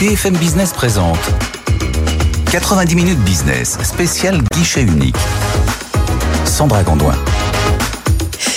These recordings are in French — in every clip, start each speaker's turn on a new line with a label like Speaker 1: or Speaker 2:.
Speaker 1: BFM Business présente 90 minutes business, spécial guichet unique. Sandra Gondouin.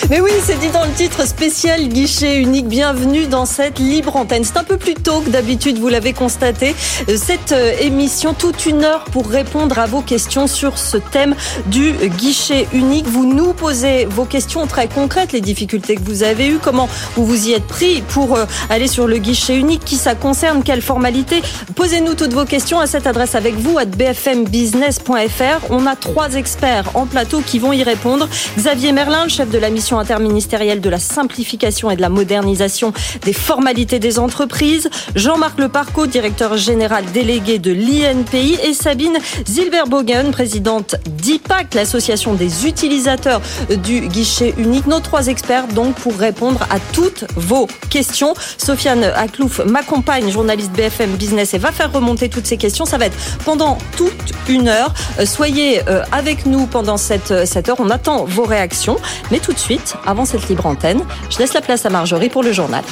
Speaker 2: Mais oui, c'est dit dans le titre spécial guichet unique. Bienvenue dans cette libre antenne. C'est un peu plus tôt que d'habitude, vous l'avez constaté. Euh, cette euh, émission, toute une heure pour répondre à vos questions sur ce thème du guichet unique. Vous nous posez vos questions très concrètes, les difficultés que vous avez eues, comment vous vous y êtes pris pour euh, aller sur le guichet unique, qui ça concerne, quelles formalités. Posez-nous toutes vos questions à cette adresse avec vous, à bfmbusiness.fr. On a trois experts en plateau qui vont y répondre. Xavier Merlin, le chef de la mission interministérielle de la simplification et de la modernisation des formalités des entreprises, Jean-Marc Leparco, directeur général délégué de l'INPI, et Sabine Zilberbogen, présidente d'IPAC, l'association des utilisateurs du guichet unique. Nos trois experts, donc, pour répondre à toutes vos questions. Sofiane Aklouf m'accompagne, journaliste BFM Business, et va faire remonter toutes ces questions. Ça va être pendant toute une heure. Euh, soyez euh, avec nous pendant cette, cette heure. On attend vos réactions. Mais tout de suite, avant cette libre antenne, je laisse la place à Marjorie pour le journal.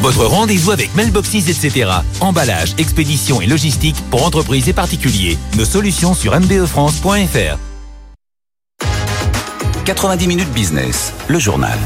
Speaker 3: Votre rendez-vous avec Mailboxes, etc. Emballage, expédition et logistique pour entreprises et particuliers. Nos solutions sur mbefrance.fr.
Speaker 1: 90 minutes business, le journal.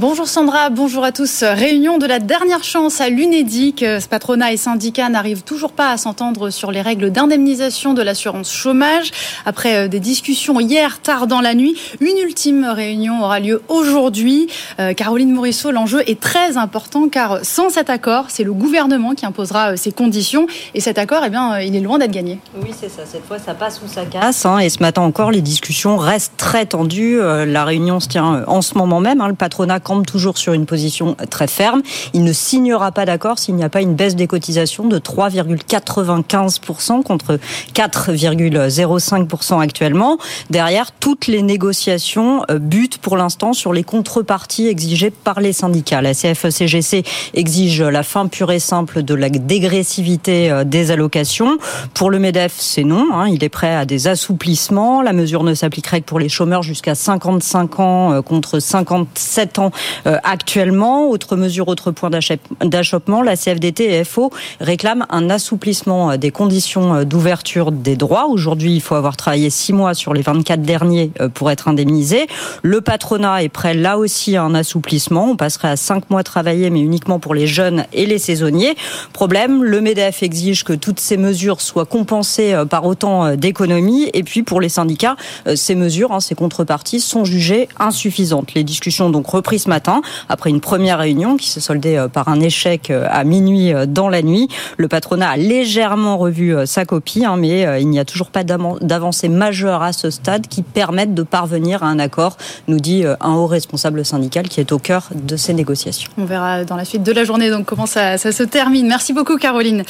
Speaker 4: Bonjour Sandra, bonjour à tous. Réunion de la dernière chance à l'UNEDIC. Patronat et syndicats n'arrivent toujours pas à s'entendre sur les règles d'indemnisation de l'assurance chômage. Après euh, des discussions hier tard dans la nuit, une ultime réunion aura lieu aujourd'hui. Euh, Caroline Morisseau, l'enjeu est très important car sans cet accord, c'est le gouvernement qui imposera euh, ses conditions et cet accord, eh bien, il est loin d'être gagné.
Speaker 2: Oui, c'est ça. Cette fois, ça passe ou ça casse. Hein. et ce matin encore, les discussions restent très tendues. La réunion se tient en ce moment même. Hein. Le patronat toujours sur une position très ferme. Il ne signera pas d'accord s'il n'y a pas une baisse des cotisations de 3,95% contre 4,05% actuellement. Derrière, toutes les négociations euh, butent pour l'instant sur les contreparties exigées par les syndicats. La CFE-CGC exige la fin pure et simple de la dégressivité euh, des allocations. Pour le MEDEF, c'est non. Hein. Il est prêt à des assouplissements. La mesure ne s'appliquerait que pour les chômeurs jusqu'à 55 ans euh, contre 57 ans euh, actuellement. Autre mesure, autre point d'achoppement, la CFDT et FO réclament un assouplissement euh, des conditions euh, d'ouverture des droits. Aujourd'hui, il faut avoir travaillé six mois sur les 24 derniers pour être indemnisé. Le patronat est prêt là aussi à un assouplissement. On passerait à cinq mois travaillés, mais uniquement pour les jeunes et les saisonniers. Problème, le MEDEF exige que toutes ces mesures soient compensées par autant d'économies. Et puis pour les syndicats, ces mesures, hein, ces contreparties sont jugées insuffisantes. Les discussions donc repris ce matin après une première réunion qui se soldait euh, par un échec euh, à minuit euh, dans la nuit. Le patronat a légèrement revu sa copie, hein, mais il n'y a toujours pas d'avancée majeure à ce stade qui permette de parvenir à un accord, nous dit un haut responsable syndical qui est au cœur de ces négociations.
Speaker 4: On verra dans la suite de la journée donc comment ça, ça se termine. Merci beaucoup Caroline.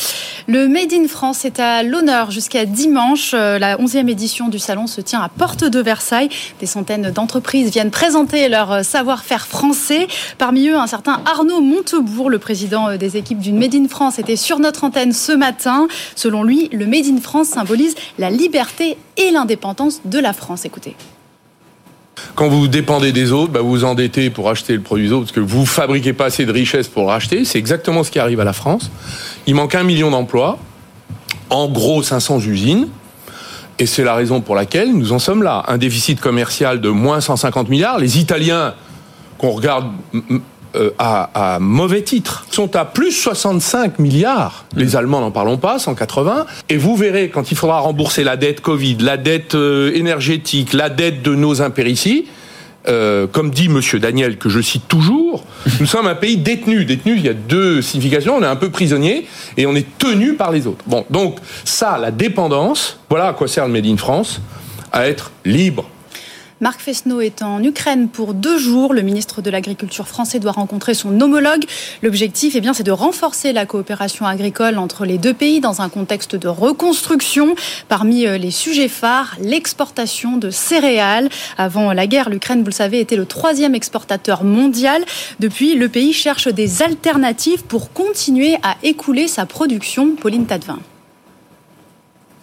Speaker 4: Le Made in France est à l'honneur jusqu'à dimanche. La 11e édition du salon se tient à Porte de Versailles. Des centaines d'entreprises viennent présenter leur savoir-faire français Parmi eux, un certain Arnaud Montebourg, le président euh, des équipes d'une Made in France, était sur notre antenne ce matin. Selon lui, le Made in France symbolise la liberté et l'indépendance de la France. Écoutez.
Speaker 5: Quand vous dépendez des autres, bah, vous vous endettez pour acheter le produit des autres parce que vous fabriquez pas assez de richesses pour le racheter. C'est exactement ce qui arrive à la France. Il manque un million d'emplois, en gros 500 usines. Et c'est la raison pour laquelle nous en sommes là. Un déficit commercial de moins 150 milliards. Les Italiens qu'on regarde euh, à, mauvais titre, sont à plus 65 milliards. Les mmh. Allemands n'en parlons pas, 180. Et vous verrez, quand il faudra rembourser la dette Covid, la dette euh, énergétique, la dette de nos impérities, euh, comme dit Monsieur Daniel, que je cite toujours, nous sommes un pays détenu. Détenu, il y a deux significations. On est un peu prisonnier et on est tenu par les autres. Bon, donc ça, la dépendance, voilà à quoi sert le Made in France, à être libre,
Speaker 4: Marc Fesneau est en Ukraine pour deux jours. Le ministre de l'Agriculture français doit rencontrer son homologue. L'objectif, eh bien, c'est de renforcer la coopération agricole entre les deux pays dans un contexte de reconstruction. Parmi euh, les sujets phares, l'exportation de céréales. Avant la guerre, l'Ukraine, vous le savez, était le troisième exportateur mondial. Depuis, le pays cherche des alternatives pour continuer à écouler sa production. Pauline Tadevin.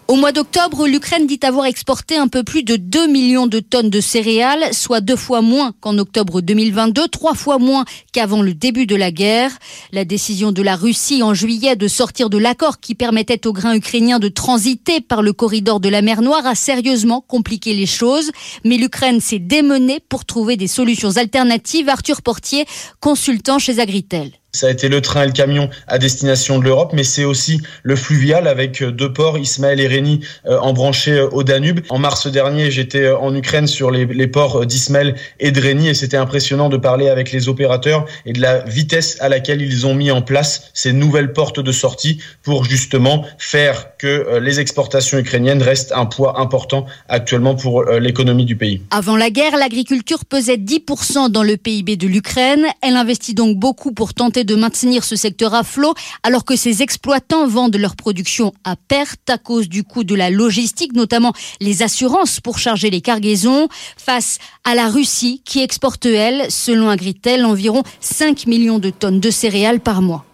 Speaker 6: Au mois d'octobre, l'Ukraine dit avoir exporté un peu plus de 2 millions de tonnes de céréales, soit deux fois moins qu'en octobre 2022, trois fois moins qu'avant le début de la guerre. La décision de la Russie en juillet de sortir de l'accord qui permettait aux grains ukrainiens de transiter par le corridor de la mer Noire a sérieusement compliqué les choses. Mais l'Ukraine s'est démenée pour trouver des solutions alternatives. Arthur Portier, consultant chez Agritel.
Speaker 7: Ça a été le train et le camion à destination de l'Europe, mais c'est aussi le fluvial avec euh, deux ports, Ismaël et Rény, euh, embranchés euh, au Danube. En mars dernier, j'étais en Ukraine sur les, ports d'Ismaël et de Rény et c'était impressionnant de parler avec les opérateurs et de la vitesse à laquelle ils ont mis en place ces nouvelles portes de sortie pour justement faire que les exportations ukrainiennes restent un poids important actuellement pour l'économie du pays.
Speaker 6: Avant la guerre, l'agriculture pesait 10% dans le PIB de l'Ukraine. Elle investit donc beaucoup pour tenter de maintenir ce secteur à flot alors que ces exploitants vendent leur production à perte à cause du coût de la logistique, notamment les assurances pour charger les cargaisons, face à la Russie qui exporte, elle, selon Agritel, environ 5 millions de tonnes de céréales par mois.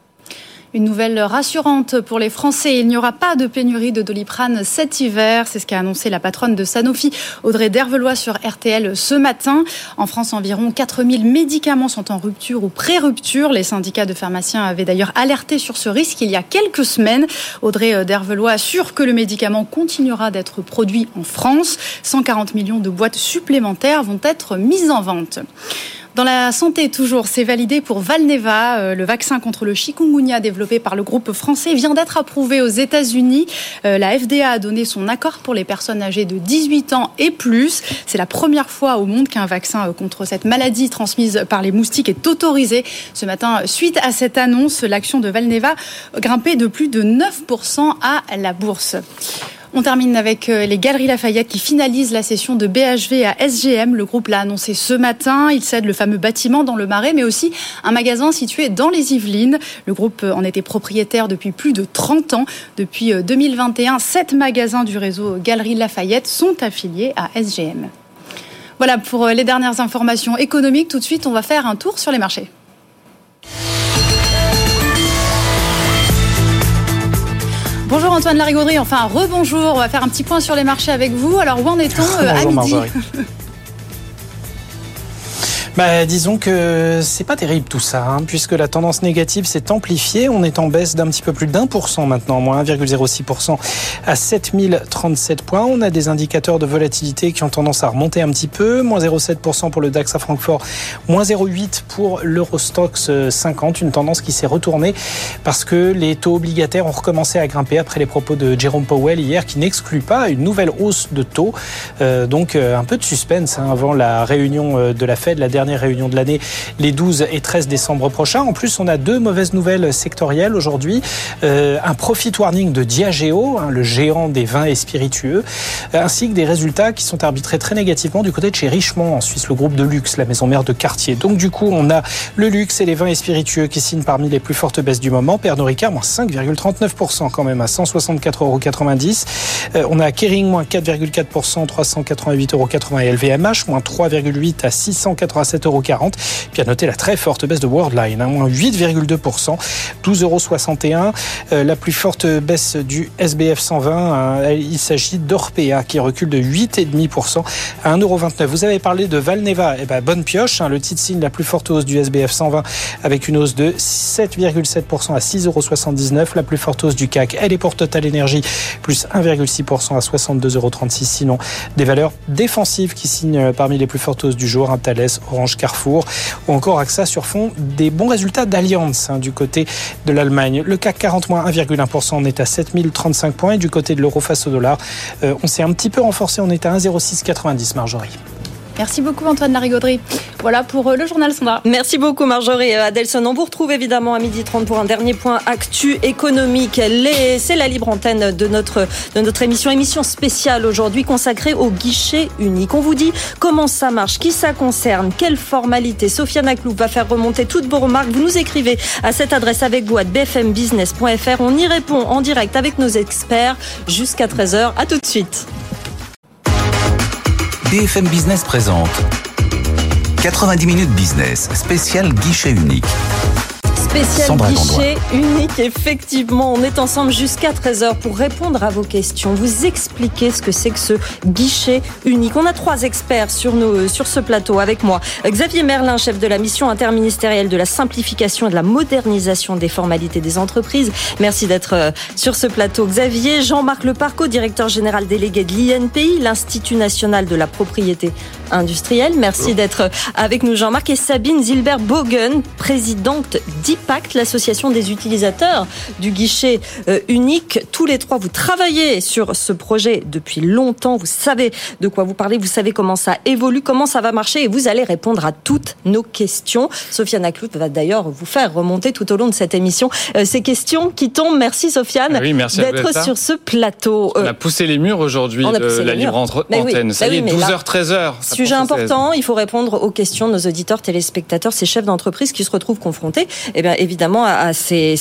Speaker 4: Une nouvelle rassurante pour les Français. Il n'y aura pas de pénurie de doliprane cet hiver. C'est ce qu'a annoncé la patronne de Sanofi, Audrey Dervelois, sur RTL ce matin. En France, environ 4000 médicaments sont en rupture ou pré-rupture. Les syndicats de pharmaciens avaient d'ailleurs alerté sur ce risque il y a quelques semaines. Audrey Dervelois assure que le médicament continuera d'être produit en France. 140 millions de boîtes supplémentaires vont être mises en vente. Dans la santé, toujours, c'est validé pour Valneva. Euh, le vaccin contre le chikungunya développé par le groupe français vient d'être approuvé aux États-Unis. Euh, la FDA a donné son accord pour les personnes âgées de 18 ans et plus. C'est la première fois au monde qu'un vaccin euh, contre cette maladie transmise par les moustiques est autorisé. Ce matin, suite à cette annonce, l'action de Valneva grimpait de plus de 9% à la bourse. On termine avec euh, les Galeries Lafayette qui finalisent la session de BHV à SGM. Le groupe l'a annoncé ce matin. Il cède le fameux bâtiment dans le Marais, mais aussi un magasin situé dans les Yvelines. Le groupe euh, en était propriétaire depuis plus de 30 ans. Depuis 2021, euh, sept magasins du réseau Galeries Lafayette sont affiliés à SGM. Voilà pour les dernières informations économiques. Tout de suite, on va faire un tour sur les marchés. Bonjour Antoine Larigauderie, enfin rebonjour, on va faire un petit point sur les marchés avec vous. Alors où en est-on euh, à midi
Speaker 8: Bah, disons que c'est pas terrible tout ça, hein, puisque la tendance négative s'est amplifiée. On est en baisse d'un petit peu plus d'un pour cent maintenant, moins 1,06% à 7037 points. On a des indicateurs de volatilité qui ont tendance à remonter un petit peu, moins 0,7% pour le DAX à Francfort, moins 0,8% pour l'Eurostox 50, une tendance qui s'est retournée parce que les taux obligataires ont recommencé à grimper après les propos de Jérôme Powell hier, qui n'exclut pas une nouvelle hausse de taux. Euh, donc euh, un peu de suspense hein, avant la réunion euh, de la Fed, la dernière réunion de l'année les 12 et 13 décembre prochains. En plus, on a deux mauvaises nouvelles sectorielles aujourd'hui. Euh, un profit warning de Diageo, hein, le géant des vins et spiritueux, ainsi que des résultats qui sont arbitrés très négativement du côté de chez Richemont, en Suisse, le groupe de luxe, la maison mère de quartier. Donc du coup, on a le luxe et les vins et spiritueux qui signent parmi les plus fortes baisses du moment. Pernod Ricard, moins 5,39% quand même à 164,90 euros. Euh, on a Kering, moins 4,4%, 388,80 euros. Et LVMH, moins 3,8 à 687 7,40 Puis à noter la très forte baisse de Worldline, hein, moins 8,2%, 12,61 euros. Euh, la plus forte baisse du SBF 120, hein, il s'agit d'Orpea qui recule de 8,5% à 1,29€. Vous avez parlé de Valneva, eh ben, bonne pioche, hein, le titre signe la plus forte hausse du SBF 120 avec une hausse de 7,7% à 6,79€. La plus forte hausse du CAC, elle est pour Total Energy, plus 1,6% à 62,36€. Sinon, des valeurs défensives qui signent euh, parmi les plus fortes hausses du jour, un Thales, Orange, Carrefour, ou encore AXA sur fond des bons résultats d'Allianz hein, du côté de l'Allemagne. Le CAC 40 1,1%, on est à 7035 points et du côté de l'euro face au dollar, euh, on s'est un petit peu renforcé, on est à 1,0690 Marjorie.
Speaker 4: Merci beaucoup Antoine Larigauderie. Voilà pour euh, le journal Sandra.
Speaker 2: Merci beaucoup Marjorie Adelson. On vous retrouve évidemment à 12h30 pour un dernier point actu économique. C'est la libre antenne de notre, de notre émission, émission spéciale aujourd'hui consacrée au guichet unique. On vous dit comment ça marche, qui ça concerne, quelles formalités. Sofiane Akloub va faire remonter toutes vos remarques. Vous nous écrivez à cette adresse avec vous à bfmbusiness.fr. On y répond en direct avec nos experts jusqu'à 13h. À tout de suite.
Speaker 1: BFM Business présente 90 minutes business, spécial guichet unique
Speaker 2: Spécial guichet unique, effectivement. On est ensemble jusqu'à 13h pour répondre à vos questions, vous expliquer ce que c'est que ce guichet unique. On a trois experts sur, nos, sur ce plateau avec moi. Xavier Merlin, chef de la mission interministérielle de la simplification et de la modernisation des formalités des entreprises. Merci d'être euh, sur ce plateau. Xavier, Jean-Marc Leparco, directeur général délégué de l'INPI, l'Institut national de la propriété industrielle. Merci d'être avec nous, Jean-Marc. Et Sabine Zilbert-Bogen, présidente l'association des utilisateurs du guichet euh, unique. Tous les trois, vous travaillez sur ce projet depuis longtemps. Vous savez de quoi vous parlez. Vous savez comment ça évolue, comment ça va marcher et vous allez répondre à toutes nos questions. Sofiane Aklout va d'ailleurs vous faire remonter tout au long de cette émission euh, ces questions qui tombent. Merci Sofiane d'être sur ce plateau.
Speaker 9: On a poussé les murs aujourd'hui de la libre antenne. ça y est, 12h, 13h.
Speaker 2: Sujet important, il faut répondre aux questions de nos auditeurs, téléspectateurs, ces chefs d'entreprise qui se retrouvent confrontés, eh bien, évidemment, à ces,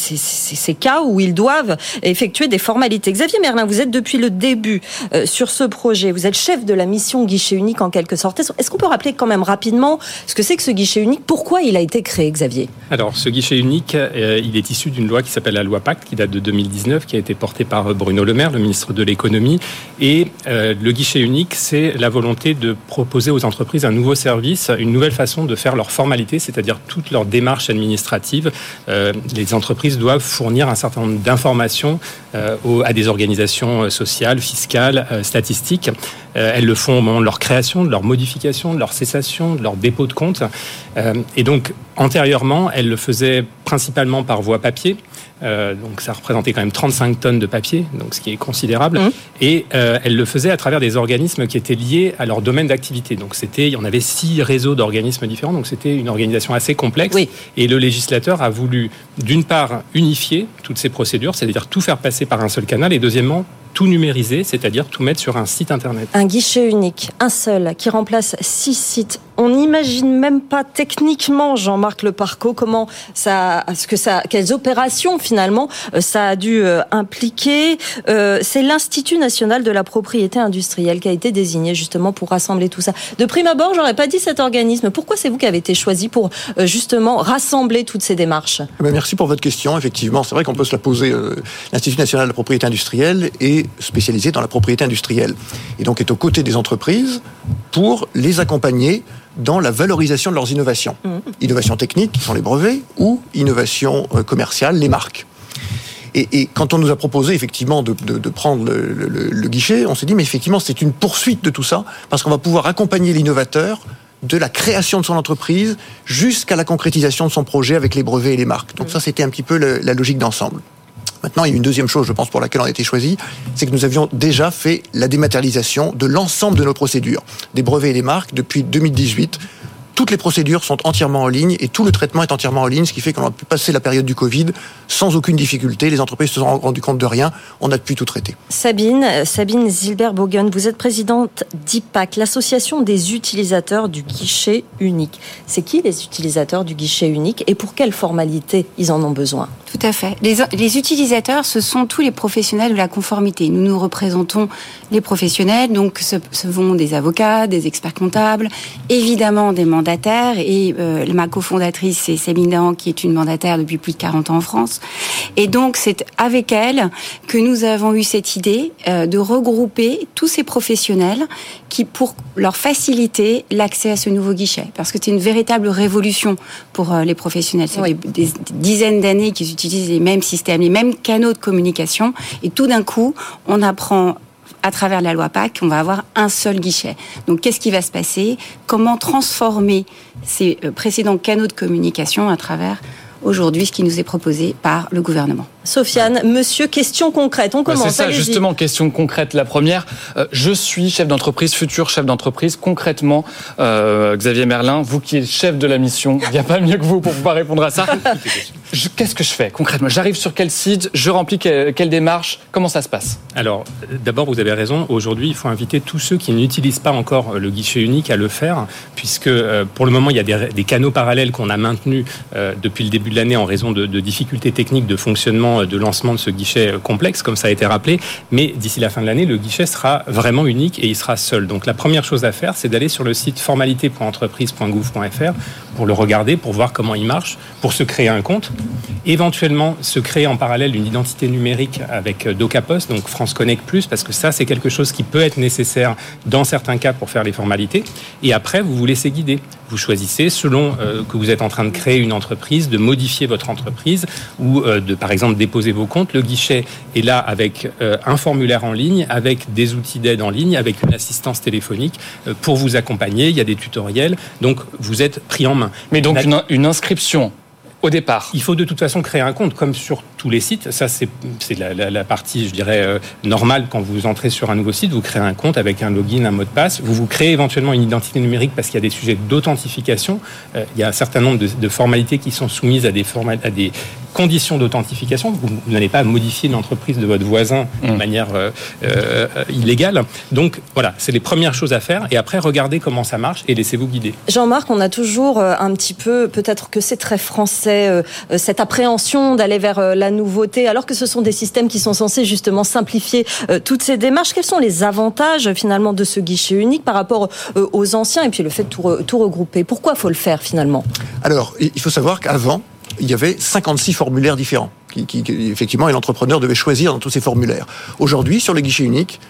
Speaker 2: cas où ils doivent effectuer des formalités. Xavier Merlin, vous êtes depuis le début euh, sur ce projet. Vous êtes chef de la mission guichet unique en quelque sorte. Est-ce qu'on peut rappeler quand même rapidement ce que c'est que ce guichet unique? Pourquoi il a été créé, Xavier?
Speaker 9: Alors, ce guichet unique, euh, il est issu d'une loi qui s'appelle la loi Pacte, qui date de 2019, qui a été portée par Bruno Le Maire, le ministre de l'économie. Et euh, le guichet unique, c'est la volonté de proposer aux entreprises un nouveau service, une nouvelle façon de faire leurs formalités, c'est-à-dire toutes leurs démarches administratives. Euh, les entreprises doivent fournir un certain nombre d'informations euh, à des organisations sociales, fiscales, statistiques. elles le font au moment de leur création, de leur modification, de leur cessation, de leur dépôt de compte. et donc, antérieurement, elles le faisaient principalement par voie papier. Euh, donc ça représentait quand même 35 tonnes de papier, donc ce qui est considérable. Mmh. Et euh, elle le faisait à travers des organismes qui étaient liés à leur domaine d'activité. Donc c'était, il y en avait six réseaux d'organismes différents, donc c'était une organisation assez complexe. Et le législateur a voulu, d'une part, unifier toutes ces procédures, c'est-à-dire tout faire passer par un seul canal, et deuxièmement, tout numériser, c'est-à-dire tout mettre sur un site internet.
Speaker 2: Un guichet unique, un seul, qui remplace six sites. On n'imagine même pas techniquement, Jean-Marc Le Parco, comment ça, ce que ça, quelles opérations finalement euh, ça a dû euh, impliquer. Euh, c'est l'Institut national de la propriété industrielle qui a été désigné justement pour rassembler tout ça. De prime abord, j'aurais pas dit cet organisme. Pourquoi c'est vous qui avez été choisi pour justement rassembler toutes ces démarches?
Speaker 10: Eh ben, Merci pour votre question. Effectivement, c'est vrai qu'on peut se la poser. L'Institut national de la propriété industrielle et spécialisé dans la propriété industrielle. Et donc est aux côtés des entreprises pour les accompagner dans la valorisation de leurs innovations. Mmh. Innovations techniques, qui sont les brevets, ou innovations euh, commerciales, les marques. Et, quand on nous a proposé effectivement de, prendre le, guichet, on s'est dit mais effectivement c'est une poursuite de tout ça parce qu'on va pouvoir accompagner l'innovateur de la création de son entreprise jusqu'à la concrétisation de son projet avec les brevets et les marques. Donc mmh. ça c'était un petit peu la logique d'ensemble. Maintenant, il y a une deuxième chose, je pense, pour laquelle on a été choisi, c'est que nous avions déjà fait la dématérialisation de l'ensemble de nos procédures, des brevets et des marques, depuis 2018 toutes les procédures sont entièrement en ligne et tout le traitement est entièrement en ligne, ce qui fait qu'on a pu passer la période du Covid sans aucune difficulté. Les entreprises se sont rendues compte de rien. On a pu tout traiter.
Speaker 2: Sabine, Sabine Zilbert-Bogen, vous êtes présidente d'IPAC, l'association des utilisateurs du guichet unique. C'est qui les utilisateurs du guichet unique et pour quelles formalités ils en ont besoin?
Speaker 11: Tout à fait. Les, les utilisateurs, ce sont tous les professionnels de la conformité. Nous nous représentons les professionnels, donc ce, ce vont des avocats, des experts comptables, évidemment des membres mandataire et euh, ma cofondatrice c'est Sabine qui est une mandataire depuis plus de 40 ans en France. Et donc c'est avec elle que nous avons eu cette idée euh, de regrouper tous ces professionnels qui pour leur faciliter l'accès à ce nouveau guichet parce que c'est une véritable révolution pour euh, les professionnels. C'est des, des, dizaines d'années qu'ils utilisent les mêmes systèmes, les mêmes canaux de communication et tout d'un coup on apprend à travers la loi PAC, on va avoir un seul guichet. Donc qu'est-ce qui va se passer? Comment transformer ces euh, précédents canaux de communication à travers aujourd'hui ce qui nous est proposé par le gouvernement.
Speaker 2: Sofiane, monsieur, question concrète. On commence.
Speaker 9: c'est ça, justement, question concrète. La première, euh, je suis chef d'entreprise, futur chef d'entreprise. Concrètement, euh, Xavier Merlin, vous qui êtes chef de la mission, il n'y a pas mieux que vous pour pouvoir répondre à ça. Qu'est-ce que je fais concrètement? J'arrive sur quel site Je remplis quelle, démarche Comment ça se passe?
Speaker 12: Alors, d'abord, vous avez raison. Aujourd'hui, il faut inviter tous ceux qui n'utilisent pas encore le guichet unique à le faire, puisque euh, pour le moment, il y a des, canaux parallèles qu'on a maintenus depuis le début de l'année en raison de difficultés techniques de fonctionnement
Speaker 9: de lancement de ce guichet complexe, comme ça a été rappelé. Mais d'ici la fin de l'année, le guichet sera vraiment unique et il sera seul. Donc la première chose à faire, c'est d'aller sur le site formalité.entreprise.gouv.fr pour le regarder, pour voir comment il marche, pour se créer un compte, éventuellement se créer en parallèle une identité numérique avec DocaPost, donc France Connect Plus, parce que ça, c'est quelque chose qui peut être nécessaire dans certains cas pour faire les formalités. Et après, vous vous laissez guider. Vous choisissez, selon euh, que vous êtes en train de créer une entreprise, de modifier votre entreprise ou euh, de, par exemple, déposer vos comptes. Le guichet est là avec euh, un formulaire en ligne, avec des outils d'aide en ligne, avec une assistance téléphonique pour vous accompagner. Il y a des tutoriels. Donc, vous êtes pris en main.
Speaker 13: Mais donc, une, une inscription au départ.
Speaker 9: Il faut de toute façon créer un compte, comme sur tous les sites. Ça, c'est la, la, partie, je dirais, euh, normale quand vous entrez sur un nouveau site. Vous créez un compte avec un login, un mot de passe. Vous vous créez éventuellement une identité numérique parce qu'il y a des sujets d'authentification. Euh, il y a un certain nombre de, de, formalités qui sont soumises à des, à des conditions d'authentification. Vous, n'allez pas modifier l'entreprise de votre voisin de mmh. manière euh, euh, illégale. Donc voilà, c'est les premières choses à faire. Et après, regardez comment ça marche et laissez-vous guider.
Speaker 2: Jean-Marc, on a toujours un petit peu, peut-être que c'est très français, euh, cette appréhension d'aller vers la alors que ce sont des systèmes qui sont censés justement simplifier toutes ces démarches. Quels sont les avantages finalement de ce guichet unique par rapport aux anciens et puis le fait de tout, regrouper? Pourquoi faut le faire finalement?
Speaker 10: Alors, il faut savoir qu'avant, il y avait 56 formulaires différents. Qui, effectivement, et l'entrepreneur devait choisir dans tous ces formulaires. Aujourd'hui, sur le guichet unique,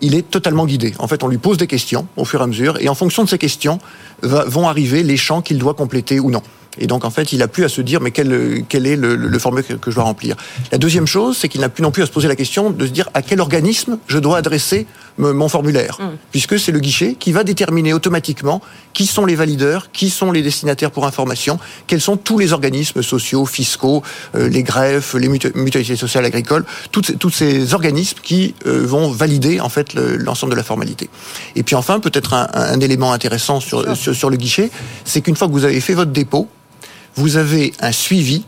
Speaker 10: il est totalement guidé. En fait, on lui pose des questions au fur et à mesure, et en fonction de ces questions, vont arriver les champs qu'il doit compléter ou non. Et donc, en fait, il n'a plus à se dire, mais quel, quel est le, le, formulaire que je dois remplir. La deuxième chose, c'est qu'il n'a plus non plus à se poser la question de se dire à quel organisme je dois adresser mon formulaire. Mmh. Puisque c'est le guichet qui va déterminer automatiquement qui sont les valideurs, qui sont les destinataires pour information, quels sont tous les organismes sociaux, fiscaux, euh, les greffes, les mutualités sociales agricoles, toutes, tous ces organismes qui euh, vont valider, en fait, l'ensemble de la formalité. Et puis enfin, peut-être un, un, élément intéressant sur, sur, sur le guichet, c'est qu'une fois que vous avez fait votre dépôt, vous avez un suivi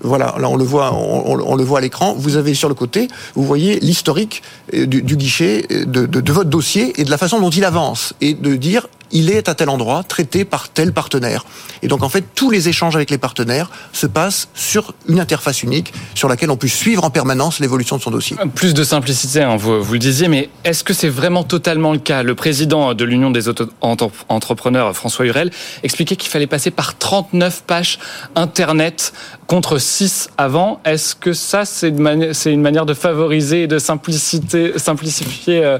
Speaker 10: voilà, là on le voit, on, le voit à l'écran. Vous avez sur le côté, vous voyez l'historique euh, du, guichet, de, de, votre dossier et de la façon dont il avance, et de dire il est à tel endroit, traité par tel partenaire. Et donc en fait, tous les échanges avec les partenaires se passent sur une interface unique sur laquelle on peut suivre en permanence l'évolution de son dossier.
Speaker 13: Plus de simplicité, hein, vous, vous, le disiez, mais est-ce que c'est vraiment totalement le cas? Le président de l'Union des entrepreneurs, François Hurel, expliquait qu'il fallait passer par 39 pages Internet contre 6 avant. Est-ce que ça, c'est une, une, manière de favoriser et de simplicité, simplifier euh,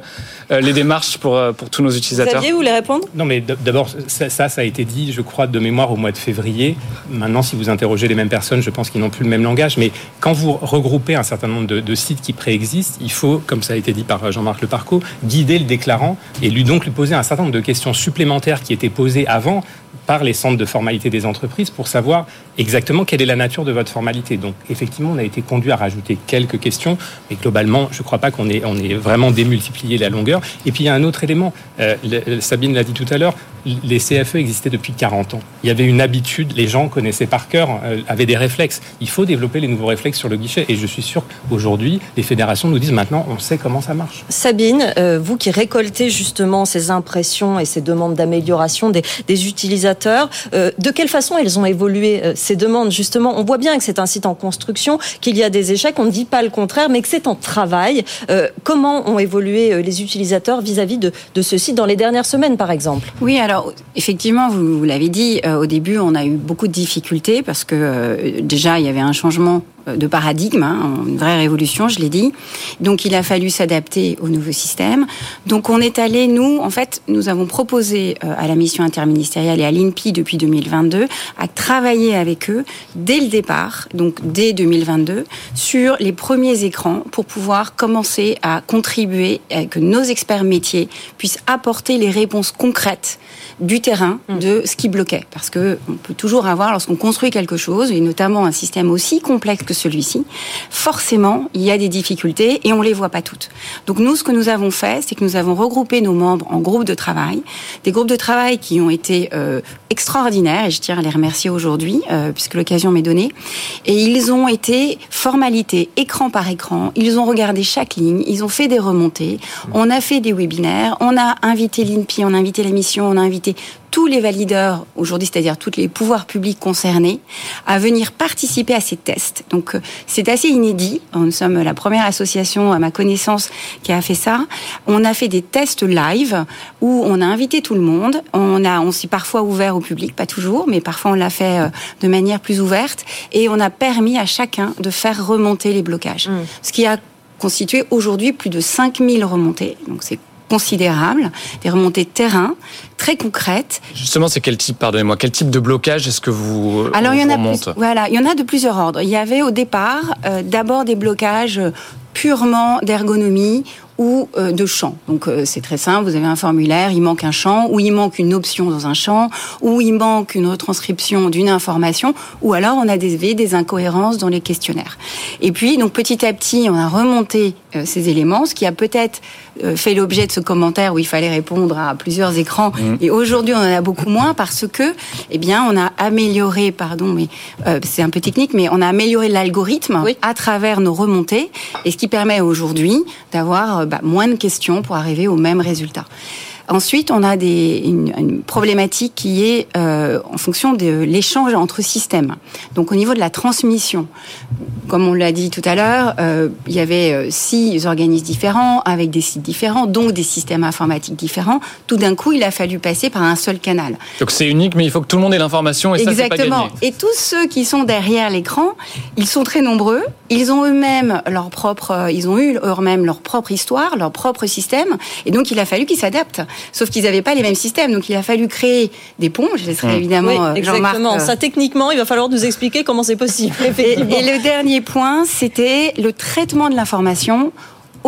Speaker 13: euh, les démarches pour, euh, pour tous nos utilisateurs?
Speaker 2: Xavier, vous voulez répondre?
Speaker 9: Non, mais d'abord, ça, ça, a été dit, je crois, de mémoire au mois de février. Maintenant, si vous interrogez les mêmes personnes, je pense qu'ils n'ont plus le même langage. Mais quand vous regroupez un certain nombre de, de sites qui préexistent, il faut, comme ça a été dit par Jean-Marc Leparco, guider le déclarant et lui donc lui poser un certain nombre de questions supplémentaires qui étaient posées avant par les centres de formalité des entreprises pour savoir exactement quelle est la nature de votre formalité. Donc effectivement, on a été conduit à rajouter quelques questions, mais globalement, je ne crois pas qu'on ait, on ait vraiment démultiplié la longueur. Et puis il y a un autre élément, euh, Sabine l'a dit tout à l'heure, les CFE existaient depuis 40 ans. Il y avait une habitude, les gens connaissaient par cœur, euh, avaient des réflexes. Il faut développer les nouveaux réflexes sur le guichet. Et je suis sûr qu'aujourd'hui, les fédérations nous disent maintenant, on sait comment ça marche.
Speaker 2: Sabine, euh, vous qui récoltez justement ces impressions et ces demandes d'amélioration des, des, utilisateurs, euh, de quelle façon elles ont évolué euh, ces demandes? Justement, on voit bien que c'est un site en construction, qu'il y a des échecs, on ne dit pas le contraire, mais que c'est en travail. Euh, comment ont évolué les utilisateurs vis-à-vis -vis de, de ce site dans les dernières semaines, par exemple?
Speaker 11: Oui, alors effectivement, vous, l'avez dit, au début, on a eu beaucoup de difficultés parce que déjà, il y avait un changement de paradigme, hein, une vraie révolution, je l'ai dit. Donc il a fallu s'adapter au nouveau système. Donc on est allé, nous, en fait, nous avons proposé euh, à la mission interministérielle et à l'INPI depuis 2022 à travailler avec eux dès le départ, donc dès 2022, sur les premiers écrans pour pouvoir commencer à contribuer à que nos experts métiers puissent apporter les réponses concrètes du terrain de ce qui bloquait. Parce que on peut toujours avoir, lorsqu'on construit quelque chose, et notamment un système aussi complexe que celui-ci, forcément, il y a des difficultés et on les voit pas toutes. Donc nous, ce que nous avons fait, c'est que nous avons regroupé nos membres en groupes de travail, des groupes de travail qui ont été euh, extraordinaires, et je tiens à les remercier aujourd'hui, euh, puisque l'occasion m'est donnée, et ils ont été formalités, écran par écran, ils ont regardé chaque ligne, ils ont fait des remontées, on a fait des webinaires, on a invité l'INPI, on a invité la mission, on a invité tous les valideurs aujourd'hui, c'est-à-dire tous les pouvoirs publics concernés, à venir participer à ces tests. Donc euh, c'est assez inédit. Nous sommes la première association, à ma connaissance, qui a fait ça. On a fait des tests live où on a invité tout le monde. On a, on s'est parfois ouvert au public, pas toujours, mais parfois on l'a fait euh, de manière plus ouverte. Et on a permis à chacun de faire remonter les blocages. Mmh. Ce qui a constitué aujourd'hui plus de 5000 remontées. Donc c'est considérable, des remontées de terrain très concrètes.
Speaker 13: Justement, c'est quel type, pardonnez-moi, quel type de blocage est-ce que vous
Speaker 11: Alors il y en a voilà, il y en a de plusieurs ordres. Il y avait au départ euh, d'abord des blocages purement d'ergonomie ou euh, de champ. Donc euh, c'est très simple, vous avez un formulaire, il manque un champ, ou il manque une option dans un champ, ou il manque une retranscription d'une information, ou alors on a des, des incohérences dans les questionnaires. Et puis donc petit à petit, on a remonté euh, ces éléments, ce qui a peut-être fait l'objet de ce commentaire où il fallait répondre à plusieurs écrans. Mmh. Et aujourd'hui, on en a beaucoup moins parce que, eh bien, on a amélioré, pardon, mais c'est un peu technique, mais on a amélioré l'algorithme à travers nos remontées, et ce qui permet aujourd'hui d'avoir bah, moins de questions pour arriver au même résultat. Ensuite, on a des, une, une problématique qui est euh, en fonction de l'échange entre systèmes. Donc, au niveau de la transmission, comme on l'a dit tout à l'heure, euh, il y avait euh, six organismes différents avec des sites différents, donc des systèmes informatiques différents. Tout d'un coup, il a fallu passer par un seul canal.
Speaker 13: Donc, c'est unique, mais il faut que tout le monde ait l'information et
Speaker 11: Exactement.
Speaker 13: ça, c'est pas gagné.
Speaker 11: Et tous ceux qui sont derrière l'écran, ils sont très nombreux. Ils ont eux-mêmes leur propre, euh, ils ont eu eux-mêmes leur propre histoire, leur propre système, et donc il a fallu qu'ils s'adaptent. Sauf qu'ils n'avaient pas les mêmes systèmes, donc il a fallu créer des ponts. Je laisserai mmh. évidemment oui,
Speaker 2: euh, exactement.
Speaker 11: Euh...
Speaker 2: Ça techniquement, il va falloir nous expliquer comment c'est possible.
Speaker 11: Et, et, le dernier point, c'était le traitement de l'information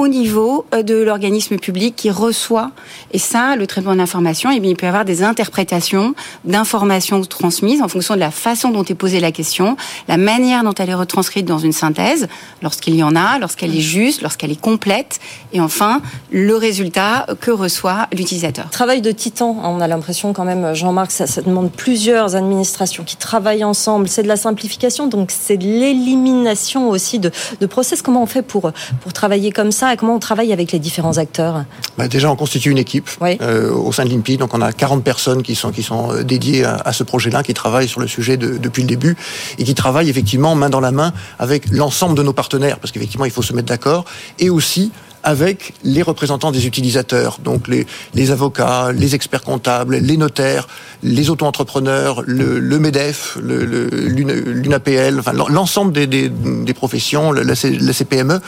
Speaker 11: au niveau euh, de l'organisme public qui reçoit. Et ça, le traitement de eh il peut y avoir des interprétations d'informations transmises en fonction de la façon dont est posée la question, la manière dont elle est retranscrite dans une synthèse, lorsqu'il y en a, lorsqu'elle est juste, lorsqu'elle est complète, et enfin, le résultat que reçoit l'utilisateur.
Speaker 2: Travail de titan, on a l'impression quand même, Jean-Marc, ça, ça demande plusieurs administrations qui travaillent ensemble, c'est de la simplification, donc c'est de l'élimination aussi de, de process. Comment on fait pour, pour travailler comme ça et comment on travaille avec les différents acteurs
Speaker 10: bah Déjà, on constitue une équipe oui. euh, au sein de l'INPI. Donc, on a 40 personnes qui sont, qui sont dédiées à, à ce projet-là, qui travaillent sur le sujet de, depuis le début et qui travaillent effectivement main dans la main avec l'ensemble de nos partenaires, parce qu'effectivement, il faut se mettre d'accord, et aussi avec les représentants des utilisateurs, donc les, les avocats, les experts comptables, les notaires, les auto-entrepreneurs, le, le, MEDEF, l'UNAPL, enfin, l'ensemble des, des, des, professions, la, la CPME,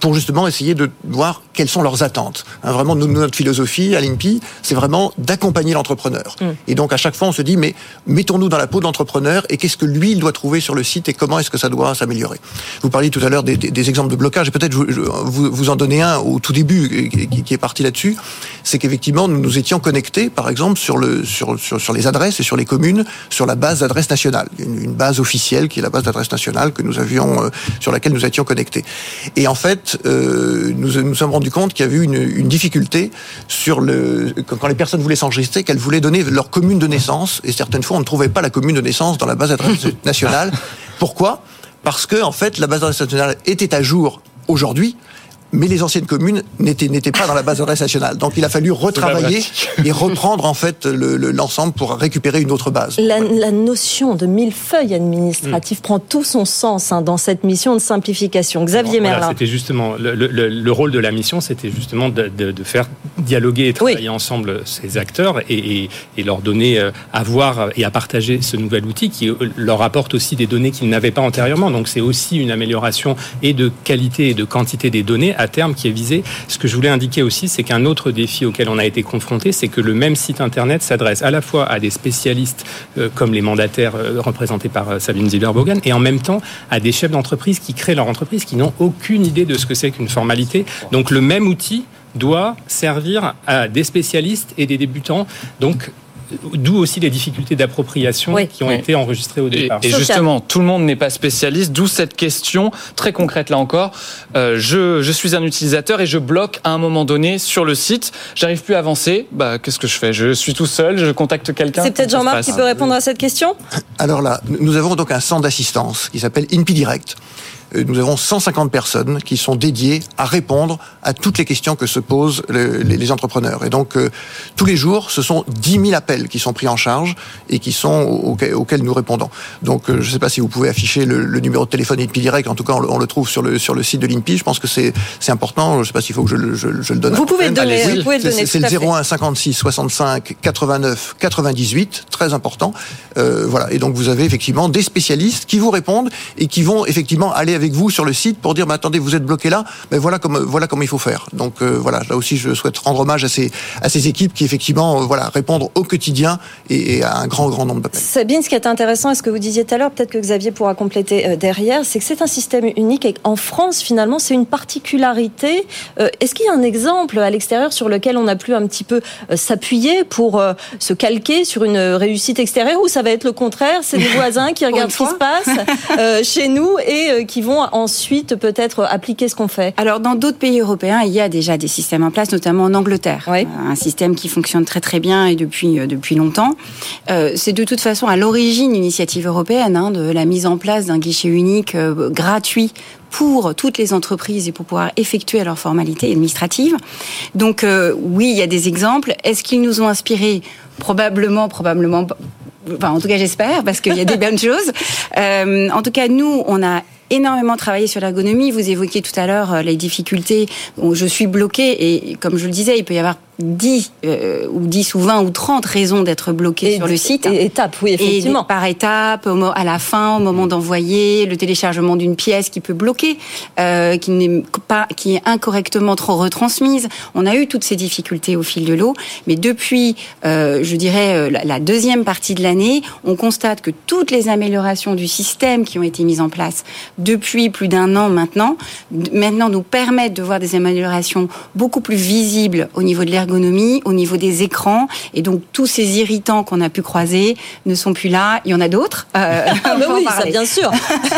Speaker 10: pour justement essayer de voir quelles sont leurs attentes. Hein, vraiment, nous, notre philosophie à l'INPI, c'est vraiment d'accompagner l'entrepreneur. Mm. Et donc, à chaque fois, on se dit, mais mettons-nous dans la peau de l'entrepreneur et qu'est-ce que lui, il doit trouver sur le site et comment est-ce que ça doit s'améliorer. Vous parliez tout à l'heure des, des, des, exemples de blocage et peut-être vous, vous en donnez un au tout début qui, qui est parti là-dessus. C'est qu'effectivement, nous nous étions connectés, par exemple, sur, le, sur, sur, sur les adresses et sur les communes, sur la base d'adresse nationale. Une, une, base officielle qui est la base d'adresse nationale que nous avions, euh, sur laquelle nous étions connectés. Et en fait, euh, nous nous sommes rendus compte qu'il y avait une, une, difficulté sur le quand les personnes voulaient s'enregistrer, qu'elles voulaient donner leur commune de naissance, et certaines fois on ne trouvait pas la commune de naissance dans la base d'adresse nationale. Pourquoi? Parce que en fait la base d'adresse nationale était à jour aujourd'hui, mais les anciennes communes n'étaient n'étaient pas dans la base d'adresse nationale. Donc il a fallu retravailler et reprendre en fait l'ensemble le, pour récupérer une autre base.
Speaker 2: La, voilà. la notion de millefeuille administratif mmh. prend tout son sens hein, dans cette mission de simplification. Xavier
Speaker 12: voilà,
Speaker 2: Merlin.
Speaker 12: C'était justement le, le, le, rôle de la mission, c'était justement de, de, de, faire dialoguer et travailler oui. ensemble ces acteurs et, et, et, leur donner euh, à voir et à partager ce nouvel outil qui euh, leur apporte aussi des données qu'ils n'avaient pas antérieurement. Donc c'est aussi une amélioration et de qualité et de quantité des données à terme qui est visé. Ce que je voulais indiquer aussi, c'est qu'un autre défi auquel on a été confronté, c'est que le même site internet s'adresse à la fois à des spécialistes euh, comme les mandataires euh, représentés par euh, Sabine Ziller-Bogan et en même temps à des chefs d'entreprise qui créent leur entreprise, qui n'ont aucune idée de ce que c'est qu'une formalité. Donc le même outil doit servir à des spécialistes et des débutants. Donc D'où aussi les difficultés d'appropriation oui. qui ont oui. été enregistrées au départ.
Speaker 13: Et, et justement, tout le monde n'est pas spécialiste, d'où cette question très concrète là encore. Euh, je, je, suis un utilisateur et je bloque à un moment donné sur le site. J'arrive plus à avancer. Bah, qu'est-ce que je fais? Je suis tout seul. Je contacte quelqu'un.
Speaker 2: C'est peut-être Jean-Marc qui peut répondre à cette question?
Speaker 10: Alors là, nous avons donc un centre d'assistance qui s'appelle INPI Direct nous avons 150 personnes qui sont dédiées à répondre à toutes les questions que se posent les, les entrepreneurs. Et donc, euh, tous les jours, ce sont 10 000 appels qui sont pris en charge et qui sont auxquels, nous répondons. Donc, je ne sais pas si vous pouvez afficher le, numéro de téléphone INPI Direct. En tout cas, on le, trouve sur le, sur le site de l'INPI. Je pense que c'est important. Je ne sais pas s'il faut que je, le donne.
Speaker 2: Vous pouvez le donner.
Speaker 10: C'est le 01 56 65 89 98. Très important. voilà. Et donc, vous avez effectivement des spécialistes qui vous répondent et qui vont effectivement aller avec vous sur le site pour dire, mais attendez, vous êtes bloqué là, mais voilà comme voilà comment il faut faire. Donc voilà, là aussi, je souhaite rendre hommage à ces à ces équipes qui effectivement voilà répondent au quotidien et, à un grand grand nombre d'appels.
Speaker 2: Sabine, ce qui est intéressant, est ce que vous disiez tout à l'heure, peut-être que Xavier pourra compléter euh, derrière, c'est que c'est un système unique et en France finalement c'est une particularité. Euh, est-ce qu'il y a un exemple à l'extérieur sur lequel on a pu un petit peu euh, s'appuyer pour se calquer sur une réussite extérieure ou ça va être le contraire, c'est des voisins qui regardent ce qui se passe chez nous et qui vont ensuite peut-être appliquer ce qu'on fait
Speaker 11: Alors dans d'autres pays européens, il y a déjà des systèmes en place, notamment en Angleterre. Un système qui fonctionne très très bien et depuis, euh, depuis longtemps. Euh, c'est de toute façon à l'origine une initiative européenne hein, de la mise en place d'un guichet unique euh, gratuit pour toutes les entreprises et pour pouvoir effectuer leurs formalités administratives. Donc oui, il y a des exemples. Est-ce qu'ils nous ont inspiré Probablement, probablement. Enfin, en tout cas, j'espère, parce qu'il y a des bonnes choses. en tout cas, nous, on a énormément travaillé sur l'ergonomie. Vous évoquiez tout à l'heure les difficultés. où je suis bloquée et comme je le disais, il peut y avoir 10 euh, ou 10 ou 20 ou 30 raisons d'être bloqué sur le site.
Speaker 2: Et étape, oui, effectivement.
Speaker 11: par étape, à la fin, au moment d'envoyer, le téléchargement d'une pièce qui peut bloquer, euh, qui n'est pas, qui est incorrectement trop retransmise. On a eu toutes ces difficultés au fil de l'eau, mais depuis, euh, je dirais, euh, la deuxième partie de l'année, on constate que toutes les améliorations du système qui ont été mises en place depuis plus d'un an maintenant, maintenant nous permettent de voir des améliorations beaucoup plus visibles au niveau de l'ergonomie au niveau des écrans. Et donc, tous ces irritants qu'on a pu croiser ne sont plus là. Il y en a d'autres.
Speaker 2: Euh, ah, bah oui, ça, bien sûr.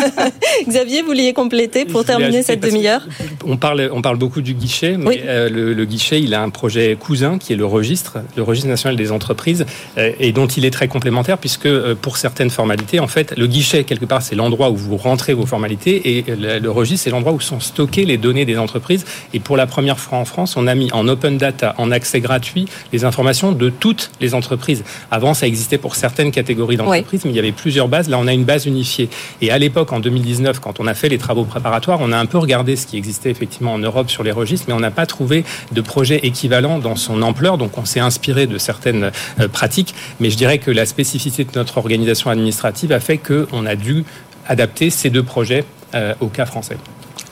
Speaker 2: Xavier, vous vouliez compléter pour terminer cette demi-heure
Speaker 9: on parle, on parle beaucoup du guichet, mais euh, le, guichet, il a un projet cousin qui est le registre, le registre national des entreprises, euh, et dont il est très complémentaire puisque pour certaines formalités, en fait, le guichet, quelque part, c'est l'endroit où vous rentrez vos formalités, et le, le registre, c'est l'endroit où sont stockées les données des entreprises. Et pour la première fois en France, on a mis en open data, en accès gratuit les informations de toutes les entreprises. Avant, ça existait pour certaines catégories d'entreprises, mais il y avait plusieurs bases. Là, on a une base unifiée. Et à l'époque, en 2019, quand on a fait les travaux préparatoires, on a un peu regardé ce qui existait effectivement en Europe sur les registres, mais on n'a pas trouvé de projet équivalent dans son ampleur. Donc, on s'est inspiré de certaines euh, pratiques. Mais je dirais que la spécificité de notre organisation administrative a fait qu'on a dû adapter ces deux projets euh, au cas français.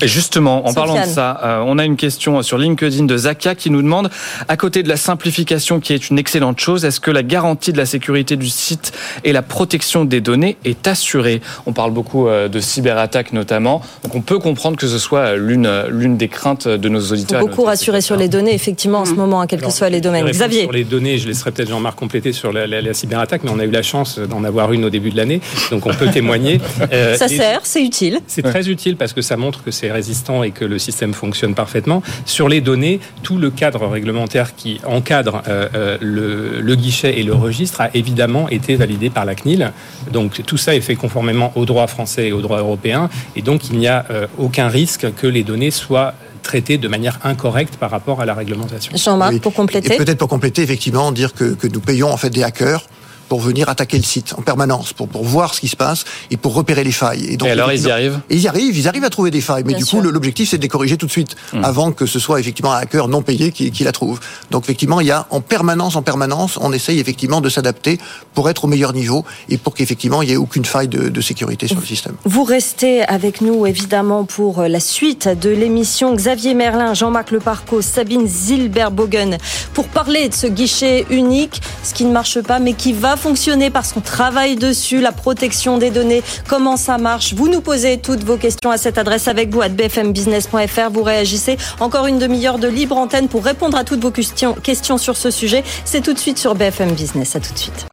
Speaker 13: Et justement, en parlant de ça, euh, on a une question sur LinkedIn de Zakia qui nous demande, à côté de la simplification qui est une excellente chose, est-ce que la garantie de la sécurité du site et la protection des données est assurée? On parle beaucoup euh, de cyberattaques notamment, donc on peut comprendre que ce soit l'une l'une des craintes de nos auditeurs.
Speaker 2: beaucoup rassuré sur les données, effectivement, en ce mmh. moment, quels que soient les domaines. Xavier
Speaker 9: Sur les données, je laisserai peut-être Jean-Marc compléter sur la, cyberattaque, mais on a eu la chance d'en avoir une au début de l'année, donc on peut témoigner.
Speaker 2: Euh, ça sert, c'est utile.
Speaker 9: C'est très utile parce que ça montre que c'est résistant et que le système fonctionne parfaitement. Sur les données, tout le cadre réglementaire qui encadre euh, euh, le, guichet et le registre a évidemment été validé par la CNIL. Donc tout ça est fait conformément au droit français et au droit européen. Et donc il n'y a euh, aucun risque que les données soient traitées de manière incorrecte par rapport à la réglementation.
Speaker 2: Jean-Marc, pour compléter.
Speaker 10: Peut-être pour compléter, effectivement, dire que, que nous payons en fait des hackers pour venir attaquer le site en permanence, pour, pour voir ce qui se passe et pour repérer les failles.
Speaker 13: Et, donc, alors ils y arrivent
Speaker 10: Ils y arrivent, ils arrivent à trouver des failles, mais du coup l'objectif c'est de les corriger tout de suite, hmm. avant que ce soit effectivement un hacker non payé qui, qui la trouve. Donc effectivement il y a en permanence, en permanence, on essaye effectivement de s'adapter pour être au meilleur niveau et pour qu'effectivement il n'y ait aucune faille de, de, sécurité sur le système.
Speaker 2: Vous restez avec nous évidemment pour la suite de l'émission Xavier Merlin, Jean-Marc Leparco, Sabine Zilberbogen pour parler de ce guichet unique, ce qui ne marche pas mais qui va fonctionner parce qu'on travaille dessus, la protection des données, comment ça marche? Vous nous posez toutes vos questions à cette adresse avec vous à bfmbusiness.fr. Vous réagissez. Encore une demi-heure de libre antenne pour répondre à toutes vos questions, questions sur ce sujet. C'est tout de suite sur BFM Business. À tout de suite.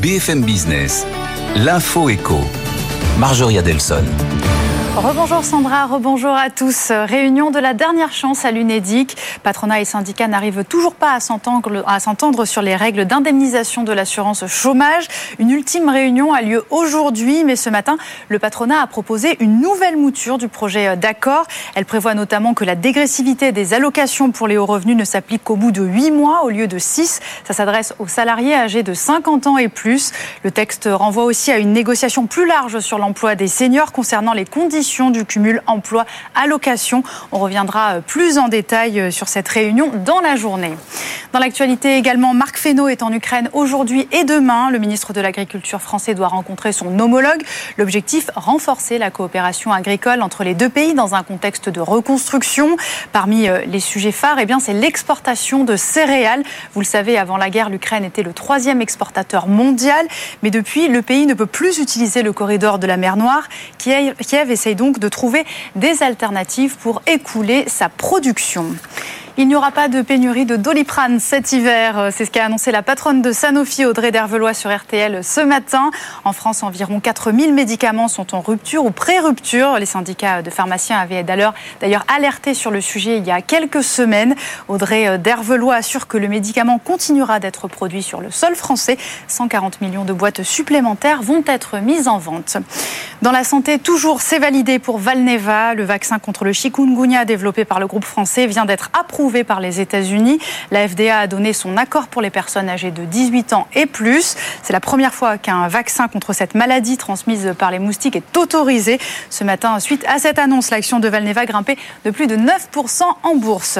Speaker 1: BFM Business, l'info éco. Marjorie Adelson.
Speaker 4: Rebonjour Sandra, rebonjour à tous. Réunion de la dernière chance à l'UNEDIC. Patronat et syndicats n'arrivent toujours pas à s'entendre sur les règles d'indemnisation de l'assurance chômage. Une ultime réunion a lieu aujourd'hui, mais ce matin, le patronat a proposé une nouvelle mouture du projet d'accord. Elle prévoit notamment que la dégressivité des allocations pour les hauts revenus ne s'applique qu'au bout de 8 mois au lieu de 6. Ça s'adresse aux salariés âgés de 50 ans et plus. Le texte renvoie aussi à une négociation plus large sur l'emploi des seniors concernant les conditions du cumul emploi-allocation. On reviendra euh, plus en détail euh, sur cette réunion dans la journée. Dans l'actualité également, Marc Fesneau est en Ukraine aujourd'hui et demain. Le ministre de l'Agriculture français doit rencontrer son homologue. L'objectif, renforcer la coopération agricole entre les deux pays dans un contexte de reconstruction. Parmi euh, les sujets phares, eh c'est l'exportation de céréales. Vous le savez, avant la guerre, l'Ukraine était le troisième exportateur mondial. Mais depuis, le pays ne peut plus utiliser le corridor de la mer Noire. Kiev essaye donc de trouver des alternatives pour écouler sa production. Il n'y aura pas de pénurie de doliprane cet hiver. C'est ce qu'a annoncé la patronne de Sanofi, Audrey Dervelois, sur RTL ce matin. En France, environ 4000 médicaments sont en rupture ou pré-rupture. Les syndicats de pharmaciens avaient d'ailleurs alerté sur le sujet il y a quelques semaines. Audrey Dervelois assure que le médicament continuera d'être produit sur le sol français. 140 millions de boîtes supplémentaires vont être mises en vente. Dans la santé, toujours, c'est validé pour Valneva. Le vaccin contre le chikungunya développé par le groupe français vient d'être approuvé par les États-Unis. La FDA a donné son accord pour les personnes âgées de 18 ans et plus. C'est la première fois qu'un vaccin contre cette maladie transmise par les moustiques est autorisé. Ce matin, suite à cette annonce, l'action de Valneva grimpait de plus de 9% en bourse.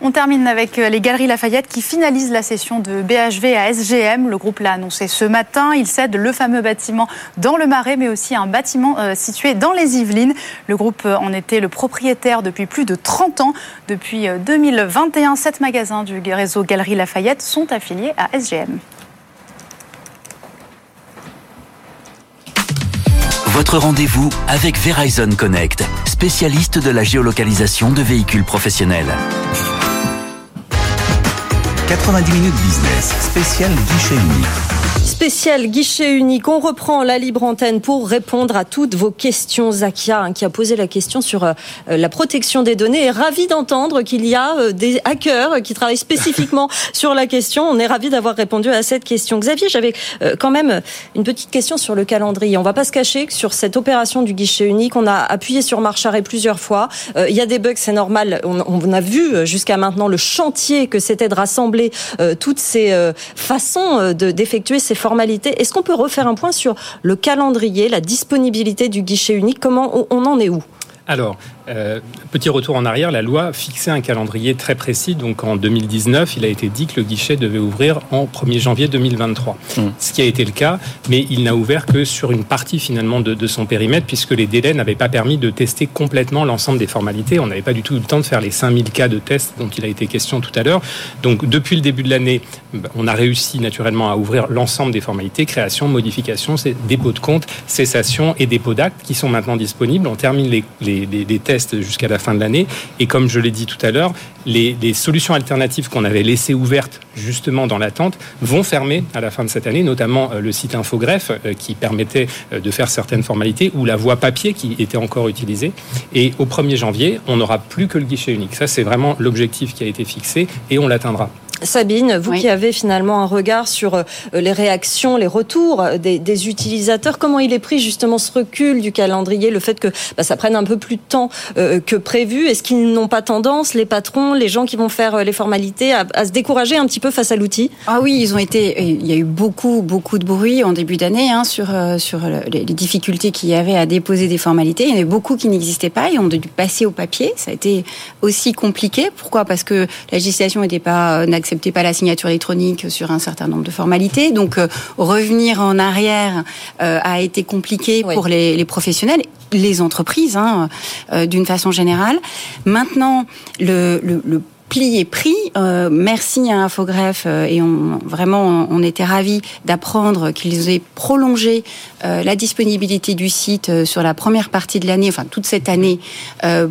Speaker 4: On termine avec euh, les Galeries Lafayette qui finalisent la session de BHV à SGM. Le groupe l'a annoncé ce matin. Il cède le fameux bâtiment dans le Marais, mais aussi un bâtiment euh, situé dans les Yvelines. Le groupe euh, en était le propriétaire depuis plus de 30 ans. Depuis 2021, sept magasins du réseau Galeries Lafayette sont affiliés à SGM.
Speaker 1: Votre rendez-vous avec Verizon Connect, spécialiste de la géolocalisation de véhicules professionnels. 90 minutes business, spécial guichet unique
Speaker 2: spécial guichet unique. On reprend la libre antenne pour répondre à toutes vos questions. Zakia, hein, qui a posé la question sur euh, la protection des données, est ravi d'entendre qu'il y a euh, des hackers qui travaillent spécifiquement sur la question. On est ravi d'avoir répondu à cette question. Xavier, j'avais euh, quand même une petite question sur le calendrier. On va pas se cacher que sur cette opération du guichet unique, on a appuyé sur marche arrêt plusieurs fois. Il y a des bugs, c'est normal. On, a vu jusqu'à maintenant le chantier que c'était de rassembler toutes ces façons d'effectuer ces formalités. Est-ce qu'on peut refaire un point sur le calendrier, la disponibilité du guichet unique? Comment on en est où?
Speaker 9: Alors, euh, petit retour en arrière, la loi fixait un calendrier très précis. Donc en 2019, il a été dit que le guichet devait ouvrir en 1er janvier 2023. Mmh. Ce qui a été le cas, mais il n'a ouvert que sur une partie finalement de, son périmètre, puisque les délais n'avaient pas permis de tester complètement l'ensemble des formalités. On n'avait pas du tout eu le temps de faire les 5000 cas de tests dont il a été question tout à l'heure. Donc depuis le début de l'année, on a réussi naturellement à ouvrir l'ensemble des formalités, création, modification, dépôt de compte, cessation et dépôt d'actes qui sont maintenant disponibles. On termine les, les, les tests jusqu'à la fin de l'année. Et comme je l'ai dit tout à l'heure, les, solutions alternatives qu'on avait laissées ouvertes justement dans l'attente vont fermer à la fin de cette année, notamment euh, le site Infogreffe euh, qui permettait euh, de faire certaines formalités ou la voie papier qui était encore utilisée. Et au 1er janvier, on n'aura plus que le guichet unique. Ça, c'est vraiment l'objectif qui a été fixé et on l'atteindra.
Speaker 2: Sabine, vous qui avez finalement un regard sur euh, les réactions, les retours des, utilisateurs, comment il est pris justement ce recul du calendrier, le fait que bah, ça prenne un peu plus de temps euh, que prévu? Est-ce qu'ils n'ont pas tendance, les patrons, les gens qui vont faire euh, les formalités, à, se décourager un petit peu face à l'outil?
Speaker 11: Ah oui, ils ont été. Il y a eu beaucoup, beaucoup de bruit en début d'année hein, sur sur les difficultés qu'il y avait à déposer des formalités. Il y en avait beaucoup qui n'existaient pas et ont dû passer au papier. Ça a été aussi compliqué. Pourquoi? Parce que la législation n'était pas n'acceptait pas la signature électronique sur un certain nombre de formalités. Donc euh, revenir en arrière euh, a été compliqué pour les, professionnels, les entreprises, hein, euh, d'une façon générale. Maintenant, le, le, le pli est pris. Euh, merci à Infogreffe euh, et vraiment on était ravis d'apprendre qu'ils aient prolongé euh, la disponibilité du site sur la première partie de l'année, enfin toute cette année,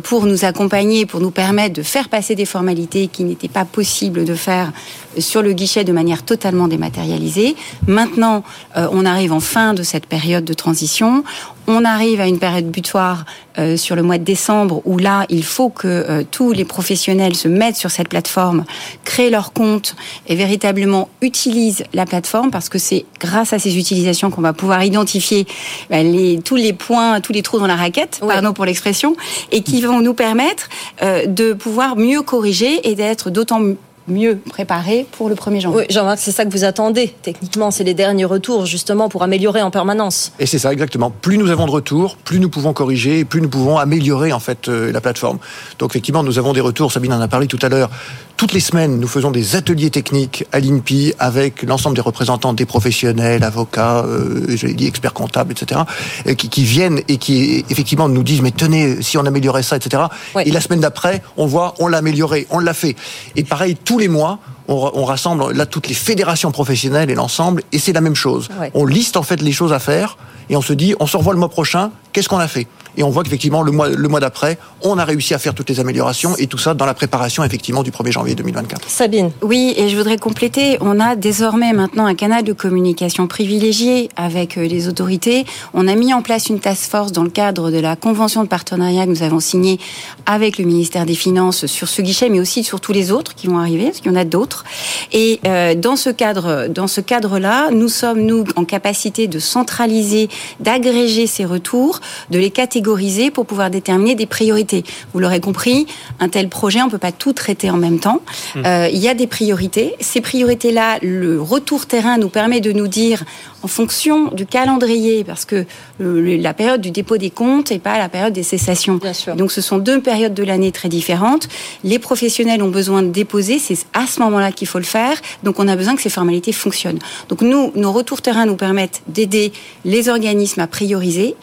Speaker 11: pour nous accompagner, pour nous permettre de faire passer des formalités qui n'étaient pas possibles de faire sur le guichet de manière totalement dématérialisée. Maintenant, on arrive en fin de cette période de transition. On arrive à une période butoir euh, sur le mois de décembre où là, il faut que euh, tous les professionnels se mettent sur cette plateforme, créent leur compte et véritablement utilisent la plateforme parce que c'est grâce à ces utilisations qu'on va pouvoir identifier bah, les, tous les points, tous les trous dans la raquette, pardon pour l'expression, et qui vont nous permettre euh, de pouvoir mieux corriger et d'être d'autant mieux préparé pour le 1er janvier.
Speaker 2: Oui, Jean-Marc, c'est ça que vous attendez. Techniquement, c'est les derniers retours justement pour améliorer en permanence.
Speaker 10: Et c'est ça exactement. Plus nous avons de retours, plus nous pouvons corriger, plus nous pouvons améliorer en fait euh, la plateforme. Donc effectivement, nous avons des retours. Sabine en a parlé tout à l'heure. Toutes les semaines, nous faisons des ateliers techniques à l'INPI avec l'ensemble des représentants des professionnels, avocats, euh, je l'ai dit, experts comptables, etc., euh, qui, qui, viennent et qui effectivement nous disent mais tenez, si on améliorait ça, etc. Et la semaine d'après, on voit, on l'a amélioré, on l'a fait. Et pareil, tous les mois, on, rassemble là toutes les fédérations professionnelles et l'ensemble, et c'est la même chose. On liste en fait les choses à faire et on se dit, on se revoit le mois prochain, qu'est-ce qu'on a fait? Et on voit qu'effectivement, le mois, le mois d'après, on a réussi à faire toutes les améliorations et tout ça dans la préparation effectivement du 1er janvier 2024.
Speaker 2: Sabine.
Speaker 11: Oui, et je voudrais compléter. On a désormais maintenant un canal de communication privilégié avec euh, les autorités. On a mis en place une task force dans le cadre de la convention de partenariat que nous avons signée avec le ministère des Finances sur ce guichet, mais aussi sur tous les autres qui vont arriver, parce qu'il y en a d'autres. Et euh, dans ce cadre, dans ce cadre-là, nous sommes nous en capacité de centraliser, d'agréger ces retours, de les catégoriser pour pouvoir déterminer des priorités. Vous l'aurez compris, un tel projet, on ne peut pas tout traiter en même temps. Mmh. Euh, il y a des priorités. Ces priorités-là, le retour terrain nous permet de nous dire, en fonction du calendrier, parce que la période du dépôt des comptes n'est pas la période des cessations. Donc ce sont deux périodes de l'année très différentes. Les professionnels ont besoin de déposer, c'est à ce moment-là qu'il faut le faire. Donc on a besoin que ces formalités fonctionnent. Donc nous, nos retours terrain nous permettent d'aider les organismes à prioriser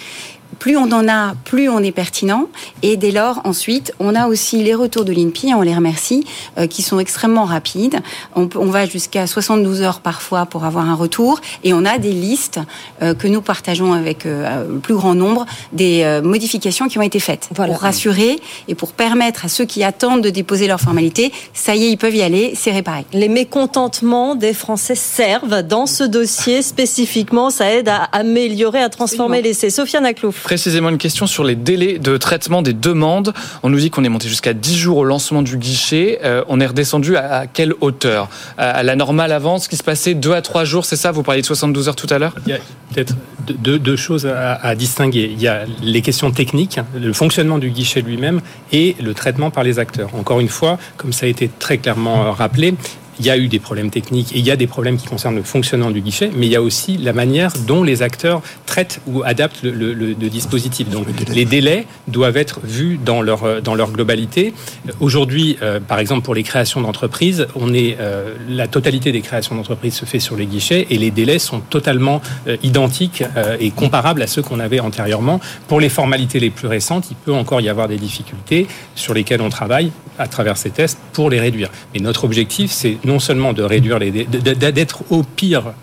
Speaker 11: plus on en a, plus on est pertinent. Et dès lors, ensuite, on a aussi les retours de l'INPI, on les remercie, euh, qui sont extrêmement rapides. On, va jusqu'à 72 heures parfois pour avoir un retour. Et on a des listes euh, que nous partageons avec euh, le plus grand nombre des modifications qui ont été faites. Pour rassurer et pour permettre à ceux qui attendent de déposer leurs formalités, ça y est, ils peuvent y aller, c'est réparé.
Speaker 2: Les mécontentements des Français servent dans ce dossier spécifiquement. Ça aide à améliorer, à transformer l'essai. Sofiane Aklouf
Speaker 13: précisément une question sur les délais de traitement des demandes. On nous dit qu'on est monté jusqu'à 10 jours au lancement du guichet. Euh, on est redescendu à, quelle hauteur? À la normale avant, ce qui se passait 2 à 3 jours, c'est ça? Vous parliez de 72 heures tout à l'heure?
Speaker 9: Il y a peut-être deux, choses à, distinguer. Il y a les questions techniques, le fonctionnement du guichet lui-même et le traitement par les acteurs. Encore une fois, comme ça a été très clairement rappelé, il y a eu des problèmes techniques et il y a des problèmes qui concernent le fonctionnement du guichet, mais il y a aussi la manière dont les acteurs traitent ou adaptent le, dispositif. Donc les délais doivent être vus dans leur, dans leur globalité. Aujourd'hui, euh, par exemple, pour les créations d'entreprises, on est euh, la totalité des créations d'entreprises se fait sur les guichets et les délais sont totalement euh, identiques et comparables à ceux qu'on avait antérieurement. Pour les formalités les plus récentes, il peut encore y avoir des difficultés sur lesquelles on travaille à travers ces tests pour les réduire. Mais notre objectif, c'est non seulement de réduire les d'être au pire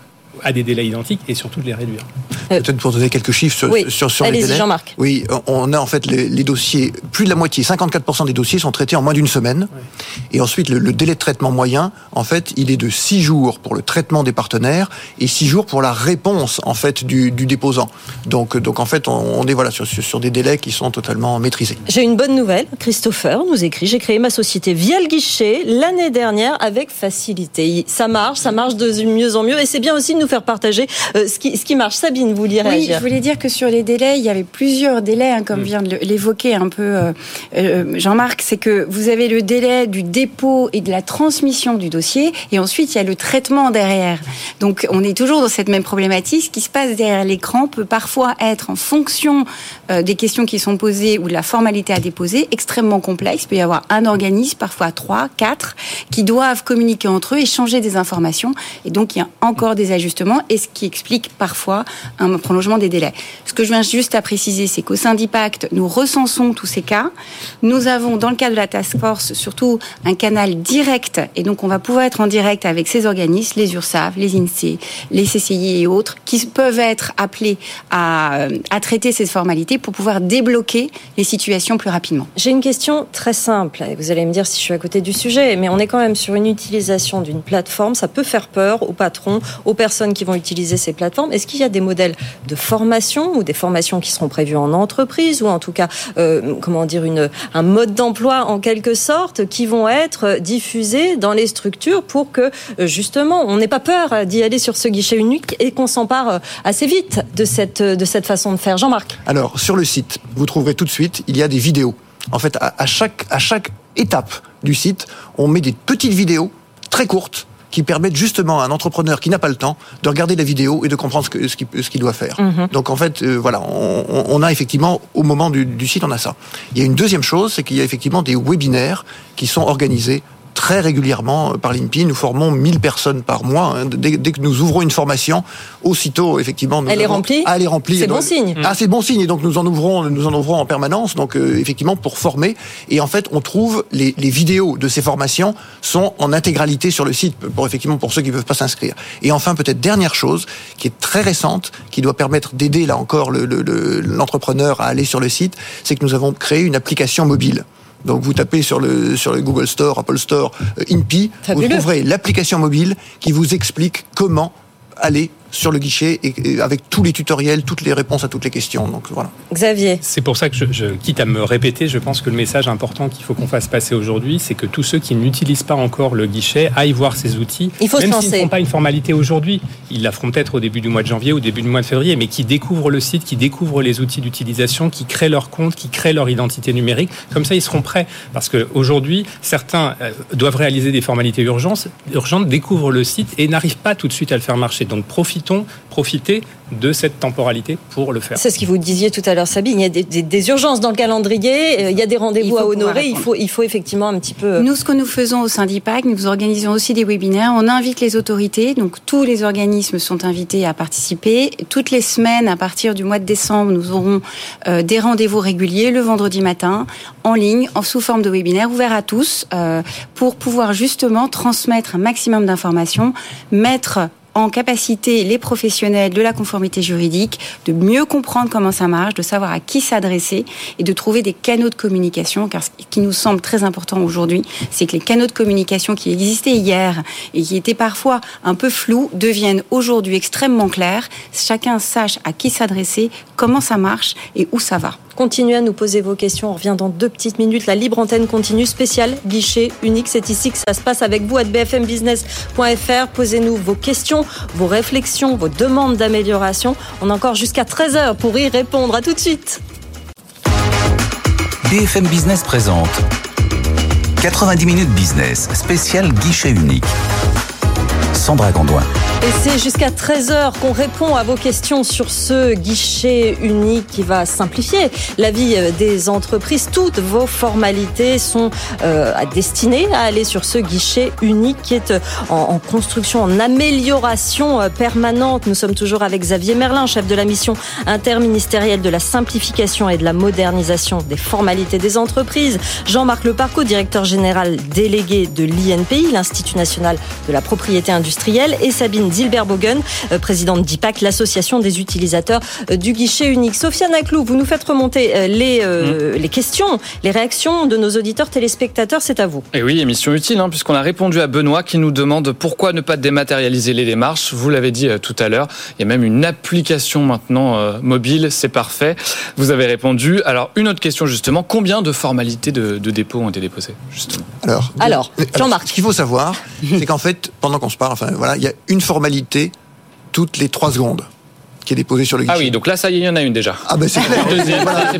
Speaker 9: à des délais identiques et surtout de les réduire.
Speaker 10: Euh, Peut-être pour donner quelques chiffres sur, sur, les délais.
Speaker 2: Jean-Marc.
Speaker 10: Oui, on a en fait les, dossiers, plus de la moitié, 54% des dossiers sont traités en moins d'une semaine. Et ensuite, le, délai de traitement moyen, en fait, il est de 6 jours pour le traitement des partenaires et 6 jours pour la réponse, en fait, du, déposant. Donc, donc, en fait, on, est voilà, sur, sur des délais qui sont totalement maîtrisés.
Speaker 2: J'ai une bonne nouvelle. Christopher nous écrit, j'ai créé ma société via le guichet l'année dernière avec facilité. Ça marche, ça marche de mieux en mieux et c'est bien aussi de nous faire partager euh, ce, qui, ce qui marche. Sabine, vous vouliez
Speaker 11: réagir Oui, je voulais dire que sur les délais, il y avait plusieurs délais, hein, comme mm. vient de l'évoquer un peu euh, euh, Jean-Marc, c'est que vous avez le délai du dépôt et de la transmission du dossier, et ensuite il y a le traitement derrière. Donc on est toujours dans cette même problématique. Ce qui se passe derrière l'écran peut parfois être, en fonction des questions qui sont posées ou de la formalité à déposer, extrêmement complexe. Il peut y avoir un organisme, parfois trois, quatre, qui doivent communiquer entre eux, échanger des informations, et donc il y a encore des ajustements et ce qui explique parfois un prolongement des délais. Ce que je viens juste à préciser, c'est qu'au sein d'IPACT, nous recensons tous ces cas. Nous avons, dans le cadre de la task force, surtout un canal direct, et donc on va pouvoir être en direct avec ces organismes, les URSAF, les INSEE, les CCI et autres, qui peuvent être appelés à, à traiter ces formalités pour pouvoir débloquer les situations plus rapidement.
Speaker 2: J'ai une question très simple. Vous allez me dire si je suis à côté du sujet, mais on est quand même sur une utilisation d'une plateforme. Ça peut faire peur aux patrons, aux personnes qui vont utiliser ces plateformes. Est-ce qu'il y a des modèles de formation ou des formations qui seront prévues en entreprise ou en tout cas, euh, comment dire, une, un mode d'emploi en quelque sorte qui vont être diffusés dans les structures pour que euh, justement on n'ait pas peur d'y aller sur ce guichet unique et qu'on s'empare euh, assez vite de cette, de cette façon de faire? Jean-Marc.
Speaker 10: Alors, sur le site, vous trouverez tout de suite, il y a des vidéos. En fait, à, chaque, à chaque étape du site, on met des petites vidéos très courtes qui permettent justement à un entrepreneur qui n'a pas le temps de regarder la vidéo et de comprendre ce qu'il ce qu'il doit faire. Mhm. Donc en fait, euh, voilà, on, on, a effectivement, au moment du, du, site, on a ça. Il y a une deuxième chose, c'est qu'il y a effectivement des webinaires qui sont organisés très régulièrement par l'INPI. Nous formons 1000 personnes par mois. Hein. Dès, que nous ouvrons une formation, aussitôt, effectivement, nous
Speaker 2: elle est remplie.
Speaker 10: Ah, elle est remplie.
Speaker 2: C'est bon signe.
Speaker 10: Ah, c'est bon signe. Et donc nous en ouvrons, nous en ouvrons en permanence. Donc euh, effectivement pour former. Et en fait, on trouve les, les, vidéos de ces formations sont en intégralité sur le site pour effectivement pour ceux qui ne peuvent pas s'inscrire. Et enfin, peut-être dernière chose qui est très récente, qui doit permettre d'aider là encore l'entrepreneur le, le, à aller sur le site, c'est que nous avons créé une application mobile. Donc vous tapez sur le, sur le Google Store, Apple Store, euh, INPI, vous trouverez l'application mobile qui vous explique comment aller sur le guichet et, avec tous les tutoriels, toutes les réponses à toutes les questions. Donc voilà.
Speaker 2: Xavier.
Speaker 12: C'est pour ça que je, je, quitte à me répéter, je pense que le message important qu'il faut qu'on fasse passer aujourd'hui, c'est que tous ceux qui n'utilisent pas encore le guichet aillent voir ces outils.
Speaker 2: Il faut
Speaker 12: même
Speaker 2: s'ils
Speaker 12: ne font pas une formalité aujourd'hui, ils la feront peut-être au début du mois de janvier ou au début du mois de février, mais qui découvrent le site, qui découvrent les outils d'utilisation, qui créent leur compte, qui créent leur identité numérique. Comme ça, ils seront prêts. Parce qu'aujourd'hui, certains euh, doivent réaliser des formalités urgentes, urgentes, découvrent le site et n'arrivent pas tout de suite à le faire marcher. Donc profitons, profitez de cette temporalité pour le faire?
Speaker 2: C'est ce que vous disiez tout à l'heure, Sabine. Il y a des, des, des, urgences dans le calendrier, euh, il y a des rendez-vous à honorer. Il faut, il faut effectivement un petit peu.
Speaker 11: Euh, nous, ce que nous faisons au Syndipac, nous organisons aussi des webinaires. On invite les autorités, donc tous les organismes sont invités à participer. Toutes les semaines, à partir du mois de décembre, nous aurons euh, des rendez-vous réguliers le vendredi matin, en ligne, en sous forme de webinaire, ouvert à tous, euh, pour pouvoir justement transmettre un maximum d'informations, mettre en capacité les professionnels de la conformité juridique de mieux comprendre comment ça marche, de savoir à qui s'adresser et de trouver des canaux de communication. Car ce qui nous semble très important aujourd'hui, c'est que les canaux de communication qui existaient hier et qui étaient parfois un peu flous deviennent aujourd'hui extrêmement clairs. Chacun sache à qui s'adresser, comment ça marche et où ça va.
Speaker 2: Continuez à nous poser vos questions. On revient dans deux petites minutes. La libre antenne continue spéciale, guichet unique. C'est ici que ça se passe avec vous à bfmbusiness.fr. Posez-nous vos questions, vos réflexions, vos demandes d'amélioration. On a encore jusqu'à 13h pour y répondre. À tout de suite.
Speaker 1: BFM Business présente 90 minutes business, spécial guichet unique. Sandra Gondouin.
Speaker 2: Et c'est jusqu'à 13h qu'on répond à vos questions sur ce guichet unique qui va simplifier la vie des entreprises. Toutes vos formalités sont euh, destinées à aller sur ce guichet unique qui est euh, en, en, construction, en amélioration euh, permanente. Nous sommes toujours avec Xavier Merlin, chef de la mission interministérielle de la simplification et de la modernisation des formalités des entreprises. Jean-Marc Leparco, directeur général délégué de l'INPI, l'Institut national de la propriété industrielle, et Sabine Zilbert Bogen, euh, présidente d'IPAC, l'association des utilisateurs euh, du guichet unique. Sofiane Aklou, vous nous faites remonter euh, les, mmh. les questions, les réactions de nos auditeurs téléspectateurs, c'est à vous.
Speaker 13: Et oui, émission utile, hein, puisqu'on a répondu à Benoît qui nous demande pourquoi ne pas dématérialiser les démarches. Vous l'avez dit tout à l'heure, il y a même une application maintenant euh, mobile, c'est parfait. Vous avez répondu. Alors, une autre question justement, combien de formalités de, de dépôt ont été déposées justement?
Speaker 10: Alors,
Speaker 2: alors Jean-Marc.
Speaker 10: Ce qu'il faut savoir, c'est qu'en fait, pendant qu'on se parle, enfin voilà, il y a une formalité toutes les trois secondes qui est déposée sur le guichet.
Speaker 13: Ah oui, donc là, ça y est, il y en a une déjà.
Speaker 10: Ah ben c'est clair. voilà.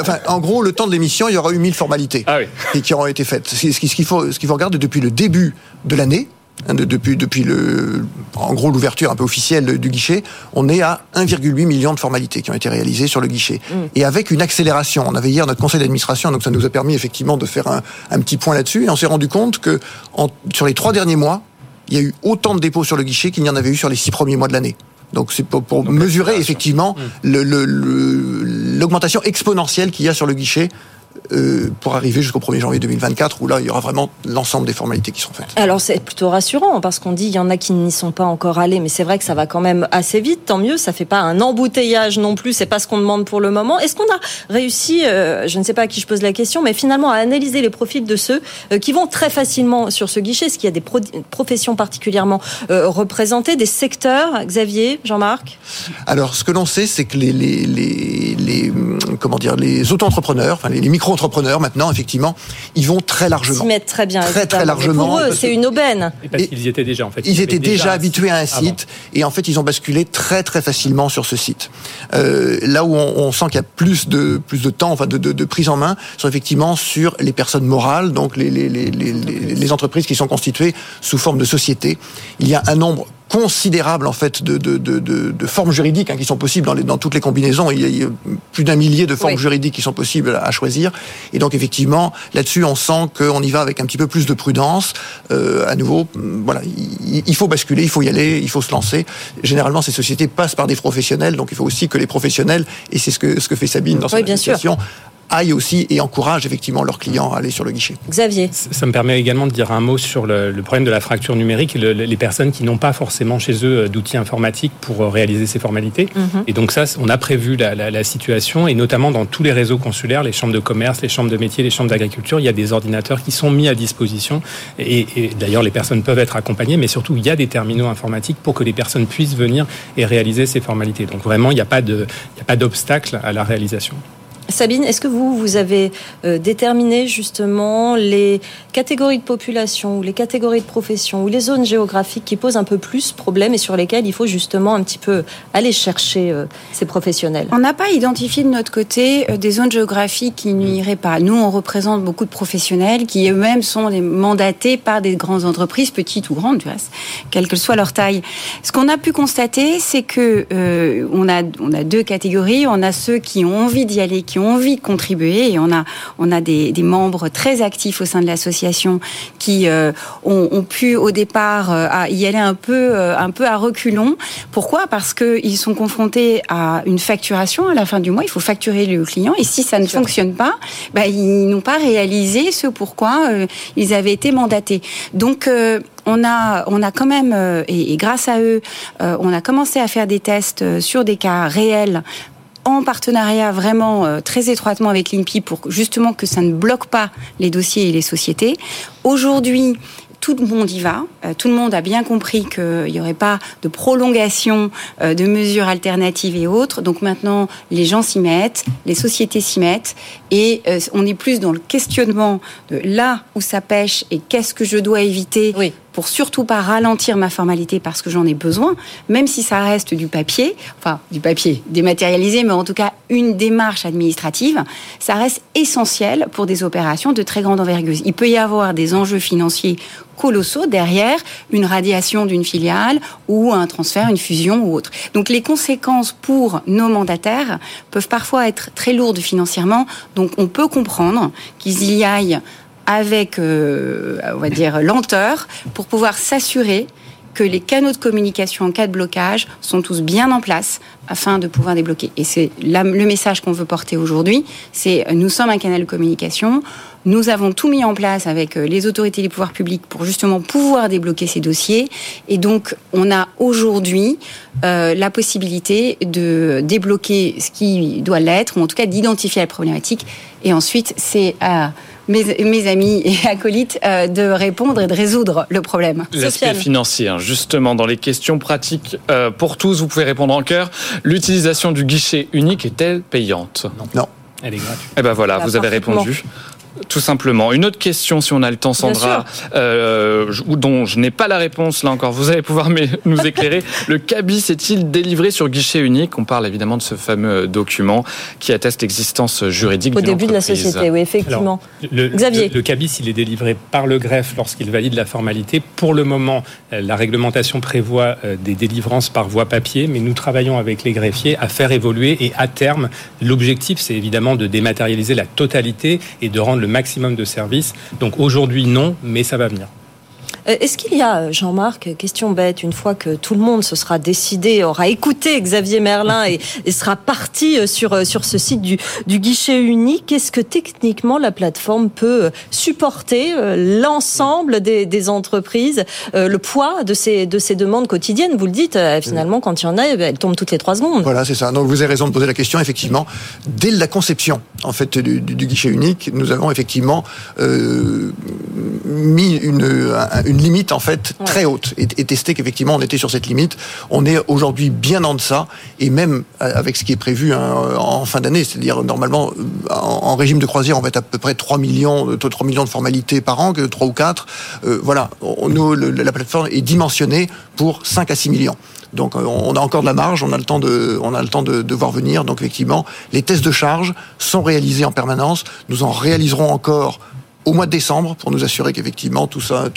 Speaker 10: enfin, en gros, le temps de l'émission, il y aura eu 1000 formalités
Speaker 13: ah oui.
Speaker 10: et qui auront été faites. Ce qu'il faut, ce qu'il faut regarder depuis le début de l'année, hein, depuis, depuis le, en gros l'ouverture un peu officielle du guichet, on est à 1,8 million de formalités qui ont été réalisées sur le guichet. Mmh. Et avec une accélération, on avait hier notre conseil d'administration, donc ça nous a permis effectivement de faire un, un petit point là-dessus, et on s'est rendu compte que en, sur les trois derniers mois, il y a eu autant de dépôts sur le guichet qu'il n'y en avait eu sur les six premiers mois de l'année. Donc c'est pour, pour Donc, mesurer effectivement mmh. l'augmentation exponentielle qu'il y a sur le guichet euh, pour arriver jusqu'au 1er janvier 2024 où là il y aura vraiment l'ensemble des formalités qui seront faites.
Speaker 2: Alors c'est plutôt rassurant parce qu'on dit il y en a qui n'y sont pas encore allés mais c'est vrai que ça va quand même assez vite tant mieux ça fait pas un embouteillage non plus c'est pas ce qu'on demande pour le moment. Est-ce qu'on a réussi euh, je ne sais pas à qui je pose la question mais finalement à analyser les profils de ceux euh, qui vont très facilement sur ce guichet est-ce qu'il y a des professions particulièrement représentées des secteurs? Xavier Jean-Marc?
Speaker 10: Alors ce que l'on sait c'est que les, les, les, les, comment dire les auto-entrepreneurs enfin les micro entrepreneurs maintenant, effectivement, ils vont très largement.
Speaker 2: Ils mettent très bien.
Speaker 10: Très très largement.
Speaker 2: pour eux, c'est une aubaine.
Speaker 12: Et parce qu'ils y étaient déjà en fait.
Speaker 10: Ils, étaient déjà, habitués à un site et en fait ils ont basculé très très facilement sur ce site. Euh, là où on, on sent qu'il y a plus de plus de temps, enfin de, de, de, prise en main, sont effectivement sur les personnes morales, donc les les, les, les, les entreprises qui sont constituées sous forme de société. Il y a un nombre considérable en fait de, de, de, de formes juridiques hein, qui sont possibles dans, les, dans toutes les combinaisons. Il y a, plus d'un millier de formes juridiques qui sont possibles à choisir. Et donc effectivement, là-dessus, on sent qu'on y va avec un petit peu plus de prudence. Euh, à nouveau, voilà, il, il, faut basculer, il faut y aller, il faut se lancer. Généralement, ces sociétés passent par des professionnels, donc il faut aussi que les professionnels, et c'est ce que, ce que fait Sabine dans oui, son association, aillent aussi et encouragent effectivement leurs clients à aller sur le guichet.
Speaker 2: Xavier.
Speaker 12: Ça me permet également de dire un mot sur le, le problème de la fracture numérique, le, les personnes qui n'ont pas forcément chez eux d'outils informatiques pour euh, réaliser ces formalités. Mm -hmm. Et donc ça, on a prévu la, la, la, situation, et notamment dans tous les réseaux consulaires, les chambres de commerce, les chambres de métier, les chambres d'agriculture, il y a des ordinateurs qui sont mis à disposition. Et, et d'ailleurs, les personnes peuvent être accompagnées, mais surtout, il y a des terminaux informatiques pour que les personnes puissent venir et réaliser ces formalités. Donc vraiment, il n'y a pas d'obstacle à la réalisation.
Speaker 2: Sabine, est-ce que vous, vous avez euh, déterminé justement les catégories de population ou les catégories de profession ou les zones géographiques qui posent un peu plus problème et sur lesquelles il faut justement un petit peu aller chercher euh, ces professionnels?
Speaker 11: On n'a pas identifié de notre côté euh, des zones géographiques qui nuiraient pas. Nous, on représente beaucoup de professionnels qui eux-mêmes sont mandatés par des grandes entreprises, petites ou grandes, tu quelle que soit leur taille. Ce qu'on a pu constater, c'est que euh, on, a, on a deux catégories. On a ceux qui ont envie d'y aller, qui ont envie de contribuer, et on a, on a des, des membres très actifs au sein de l'association qui euh, ont, ont, pu au départ euh, à y aller un peu, euh, un peu à reculons. Pourquoi? Parce qu'ils sont confrontés à une facturation à la fin du mois. Il faut facturer le client, et si ça ne fonctionne pas, bah, ils n'ont pas réalisé ce pourquoi ils avaient été mandatés. Donc on a, on a quand même, et, grâce à eux, on a commencé à faire des tests sur des cas réels en partenariat vraiment euh, très étroitement avec l'INPI pour justement que ça ne bloque pas les dossiers et les sociétés. Aujourd'hui, tout le monde y va. Euh, tout le monde a bien compris qu'il n'y aurait pas de prolongation euh, de mesures alternatives et autres. Donc maintenant, les gens s'y mettent, les sociétés s'y mettent, et on est plus dans le questionnement de là où ça pêche et qu'est-ce que je dois éviter
Speaker 2: oui
Speaker 11: pour surtout pas ralentir ma formalité parce que j'en ai besoin, même si ça reste du papier, enfin du papier dématérialisé, mais en tout cas une démarche administrative, ça reste essentiel pour des opérations de très grande envergure. Il peut y avoir des enjeux financiers colossaux derrière une radiation d'une filiale ou un transfert, une fusion ou autre. Donc les conséquences pour nos mandataires peuvent parfois être très lourdes financièrement, donc on peut comprendre qu'ils y aillent avec, euh, on va dire, lenteur pour pouvoir s'assurer que les canaux de communication en cas de blocage sont tous bien en place afin de pouvoir débloquer. Et c'est le message qu'on veut porter aujourd'hui, c'est nous sommes un canal de communication, nous avons tout mis en place avec les autorités des pouvoirs publics pour justement pouvoir débloquer ces dossiers. Et donc, on a aujourd'hui euh, la possibilité de débloquer ce qui doit l'être, ou en tout cas d'identifier la problématique. Et ensuite, c'est à mes, mes, amis et acolytes euh, de répondre et de résoudre le problème.
Speaker 13: L'aspect financier, hein, justement, dans les questions pratiques euh, pour tous, vous pouvez répondre en cœur. L'utilisation du guichet unique est-elle payante?
Speaker 10: Non. non.
Speaker 12: Elle est gratuite.
Speaker 13: Eh ben voilà, vous avez répondu. Tout simplement. Une autre question, si on a le temps, Sandra, euh, dont je n'ai pas la réponse, là encore, vous allez pouvoir nous éclairer. le CABIS est-il délivré sur guichet unique? On parle évidemment de ce fameux document qui atteste l'existence juridique
Speaker 2: Au début de la société, oui, effectivement.
Speaker 12: Alors, le,
Speaker 2: Xavier.
Speaker 12: Le, le, CABIS, il est délivré par le greffe lorsqu'il valide la formalité. Pour le moment, la réglementation prévoit des délivrances par voie papier, mais nous travaillons avec les greffiers à faire évoluer et à terme, l'objectif, c'est évidemment de dématérialiser la totalité et de rendre le maximum de services. Donc aujourd'hui, non, mais ça va venir.
Speaker 2: Euh, est-ce qu'il y a, Jean-Marc, question bête, une fois que tout le monde se sera décidé, aura écouté Xavier Merlin et, sera parti euh, sur, euh, sur ce site du, du guichet unique, est-ce que techniquement la plateforme peut supporter l'ensemble des, des, entreprises, le poids de ces, de ces demandes quotidiennes? Vous le dites, finalement, quand il y en a, elles tombent toutes les trois secondes.
Speaker 10: Voilà, c'est ça. Donc vous avez raison de poser la question. Effectivement, dès la conception en fait du, du guichet unique, nous avons effectivement euh, mis une, une limite en fait très haute et, et testé qu'effectivement on était sur cette limite. On est aujourd'hui bien en deçà et même euh, avec ce qui est prévu hein, en fin d'année, c'est-à-dire normalement euh, en, régime de croisière on va être à peu près 3 millions, 3 millions de formalités par an, que 3 ou 4. Euh, voilà, nous, la plateforme est dimensionnée pour 5 à 6 millions. Donc on a encore de la marge, on a le temps de, on a le temps de, de voir venir. Donc effectivement, les tests de charge sont réalisés en permanence. Nous en réaliserons encore au mois de décembre pour nous assurer qu'effectivement tout ça,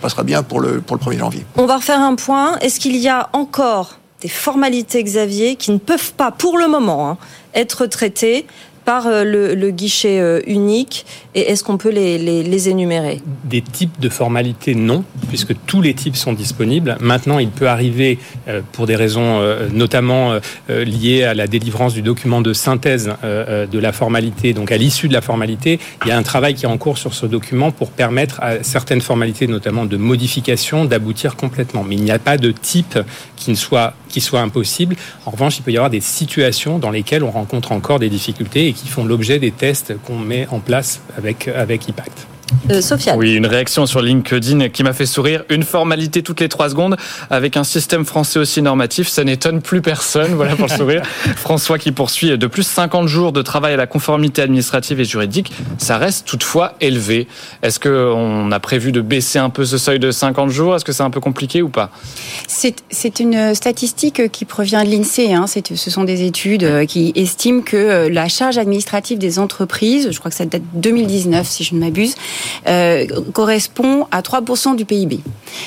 Speaker 10: passera bien pour le, le 1er janvier.
Speaker 2: On va refaire un point. Est-ce qu'il y a encore des formalités, Xavier, qui ne peuvent pas, pour le moment, hein, être traitées? Par euh, le, guichet euh, unique et est-ce qu'on peut les, les, énumérer?
Speaker 12: Des types de formalités, non, puisque tous les types sont disponibles. Maintenant, il peut arriver, euh, pour des raisons notamment liées à la délivrance du document de synthèse de la formalité, donc à l'issue de la formalité, il y a un travail qui est en cours sur ce document pour permettre à certaines formalités, notamment de modification, d'aboutir complètement. Mais il n'y a pas de type qui ne soit qui soit impossible. En revanche, il peut y avoir des situations dans lesquelles on rencontre encore des difficultés et qui font l'objet des tests qu'on met en place avec, avec IPACT.
Speaker 2: Euh, Sophia.
Speaker 13: Oui, une réaction sur LinkedIn qui m'a fait sourire. Une formalité toutes les trois secondes avec un système français aussi normatif, ça n'étonne plus personne. Voilà pour le sourire. François qui poursuit de plus 50 jours de travail à la conformité administrative et juridique, ça reste toutefois élevé. Est-ce qu'on a prévu de baisser un peu ce seuil de 50 jours? Est-ce que c'est un peu compliqué ou pas?
Speaker 11: C'est une statistique qui provient de l'INSEE. Hein. Ce sont des études euh, qui estiment que euh, la charge administrative des entreprises, je crois que ça date de 2019 si je ne m'abuse, euh, correspond à 3% du PIB.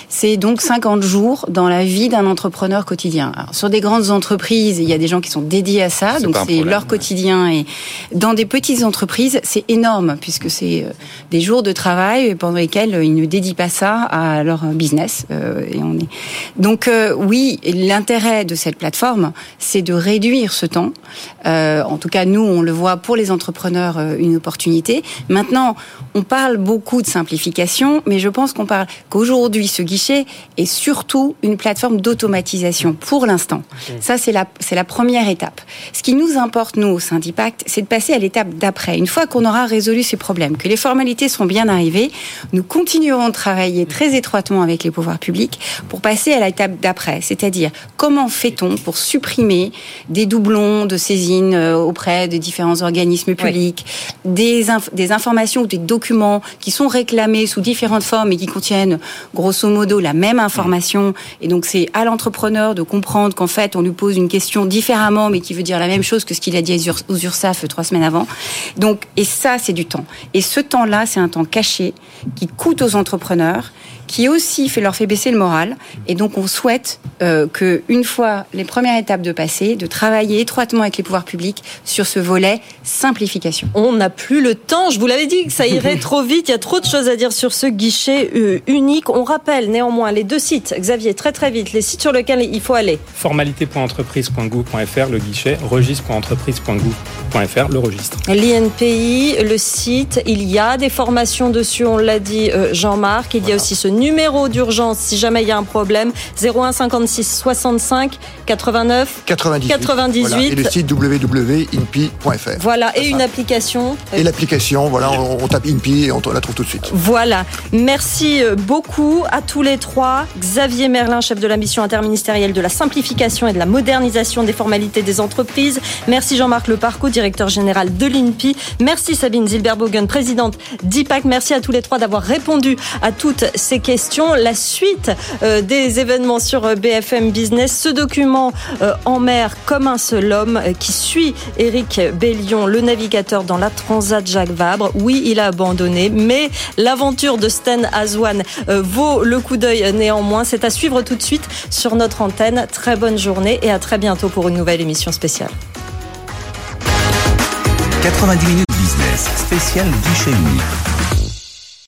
Speaker 11: C'est donc 50 jours dans la vie d'un entrepreneur quotidien. Alors, sur des grandes entreprises, il y a des gens qui sont dédiés à ça, donc c'est leur quotidien. Et dans des petites entreprises, c'est énorme puisque c'est euh, des jours de travail pendant lesquels ils ne dédient pas ça à leur business. Euh, et on est donc oui, l'intérêt de cette plateforme, c'est de réduire ce temps. en tout cas, nous, on le voit pour les entrepreneurs une opportunité. Maintenant, on parle beaucoup de simplification, mais je pense qu'on parle qu'aujourd'hui, ce guichet est surtout une plateforme d'automatisation pour l'instant. Ça, c'est la, c'est la première étape. Ce qui nous importe, nous, au sein d'Impact, c'est de passer à l'étape d'après. Une fois qu'on aura résolu ces problèmes, que les formalités sont bien arrivées, nous continuerons de travailler très étroitement avec les pouvoirs publics pour passer à l'étape d'après. C'est-à-dire, comment fait-on pour supprimer des doublons de saisine euh, auprès de différents organismes publics, des, des informations ou des documents qui sont réclamés sous différentes formes et qui contiennent grosso modo la même information. Et donc c'est à l'entrepreneur de comprendre qu'en fait on lui pose une question différemment, mais qui veut dire la même chose que ce qu'il a dit aux URSAF trois semaines avant. Donc et ça c'est du temps. Et ce temps-là c'est un temps caché qui coûte aux entrepreneurs qui aussi fait leur fait baisser le moral. Et donc, on souhaite euh, que, une fois les premières étapes de passer, de travailler étroitement avec les pouvoirs publics sur ce volet simplification.
Speaker 2: On n'a plus le temps. Je vous l'avais dit que ça irait trop vite. Il y a trop de choses à dire sur ce guichet euh, unique. On rappelle néanmoins les deux sites. Xavier, très très vite, les sites sur lesquels il faut aller.
Speaker 12: Formalité.entreprise.gouv.fr, le guichet. Registre.entreprise.gouv.fr, le registre.
Speaker 2: L'INPI, le site. Il y a des formations dessus, on l'a dit euh, Jean-Marc. Il y a aussi ce numéro d'urgence si jamais il y a un problème 01 56 65 89
Speaker 10: 98,
Speaker 2: 98.
Speaker 10: et le site www.inpi.fr.
Speaker 2: Voilà et une application.
Speaker 10: Et l'application, voilà, on, tape INPI et on la trouve tout de suite.
Speaker 2: Voilà. Merci euh, beaucoup à tous les trois. Xavier Merlin, chef de la mission interministérielle de la simplification et de la modernisation des formalités des entreprises. Merci Jean-Marc Leparco, directeur général de l'INPI. Merci Sabine Zilberbogen, présidente d'IPAC. Merci à tous les trois d'avoir répondu à toutes ces questions. La suite euh, des événements sur euh, BFM Business, ce document euh, en mer comme un seul homme qui suit Éric Bellion, le navigateur dans la Transat Jacques Vabre. Oui, il a abandonné, mais l'aventure de Sten Azwan vaut le coup d'œil néanmoins. C'est à suivre tout de suite sur notre antenne. Très bonne journée et à très bientôt pour une nouvelle émission spéciale.
Speaker 1: 90 minutes business, spécial guichet unique.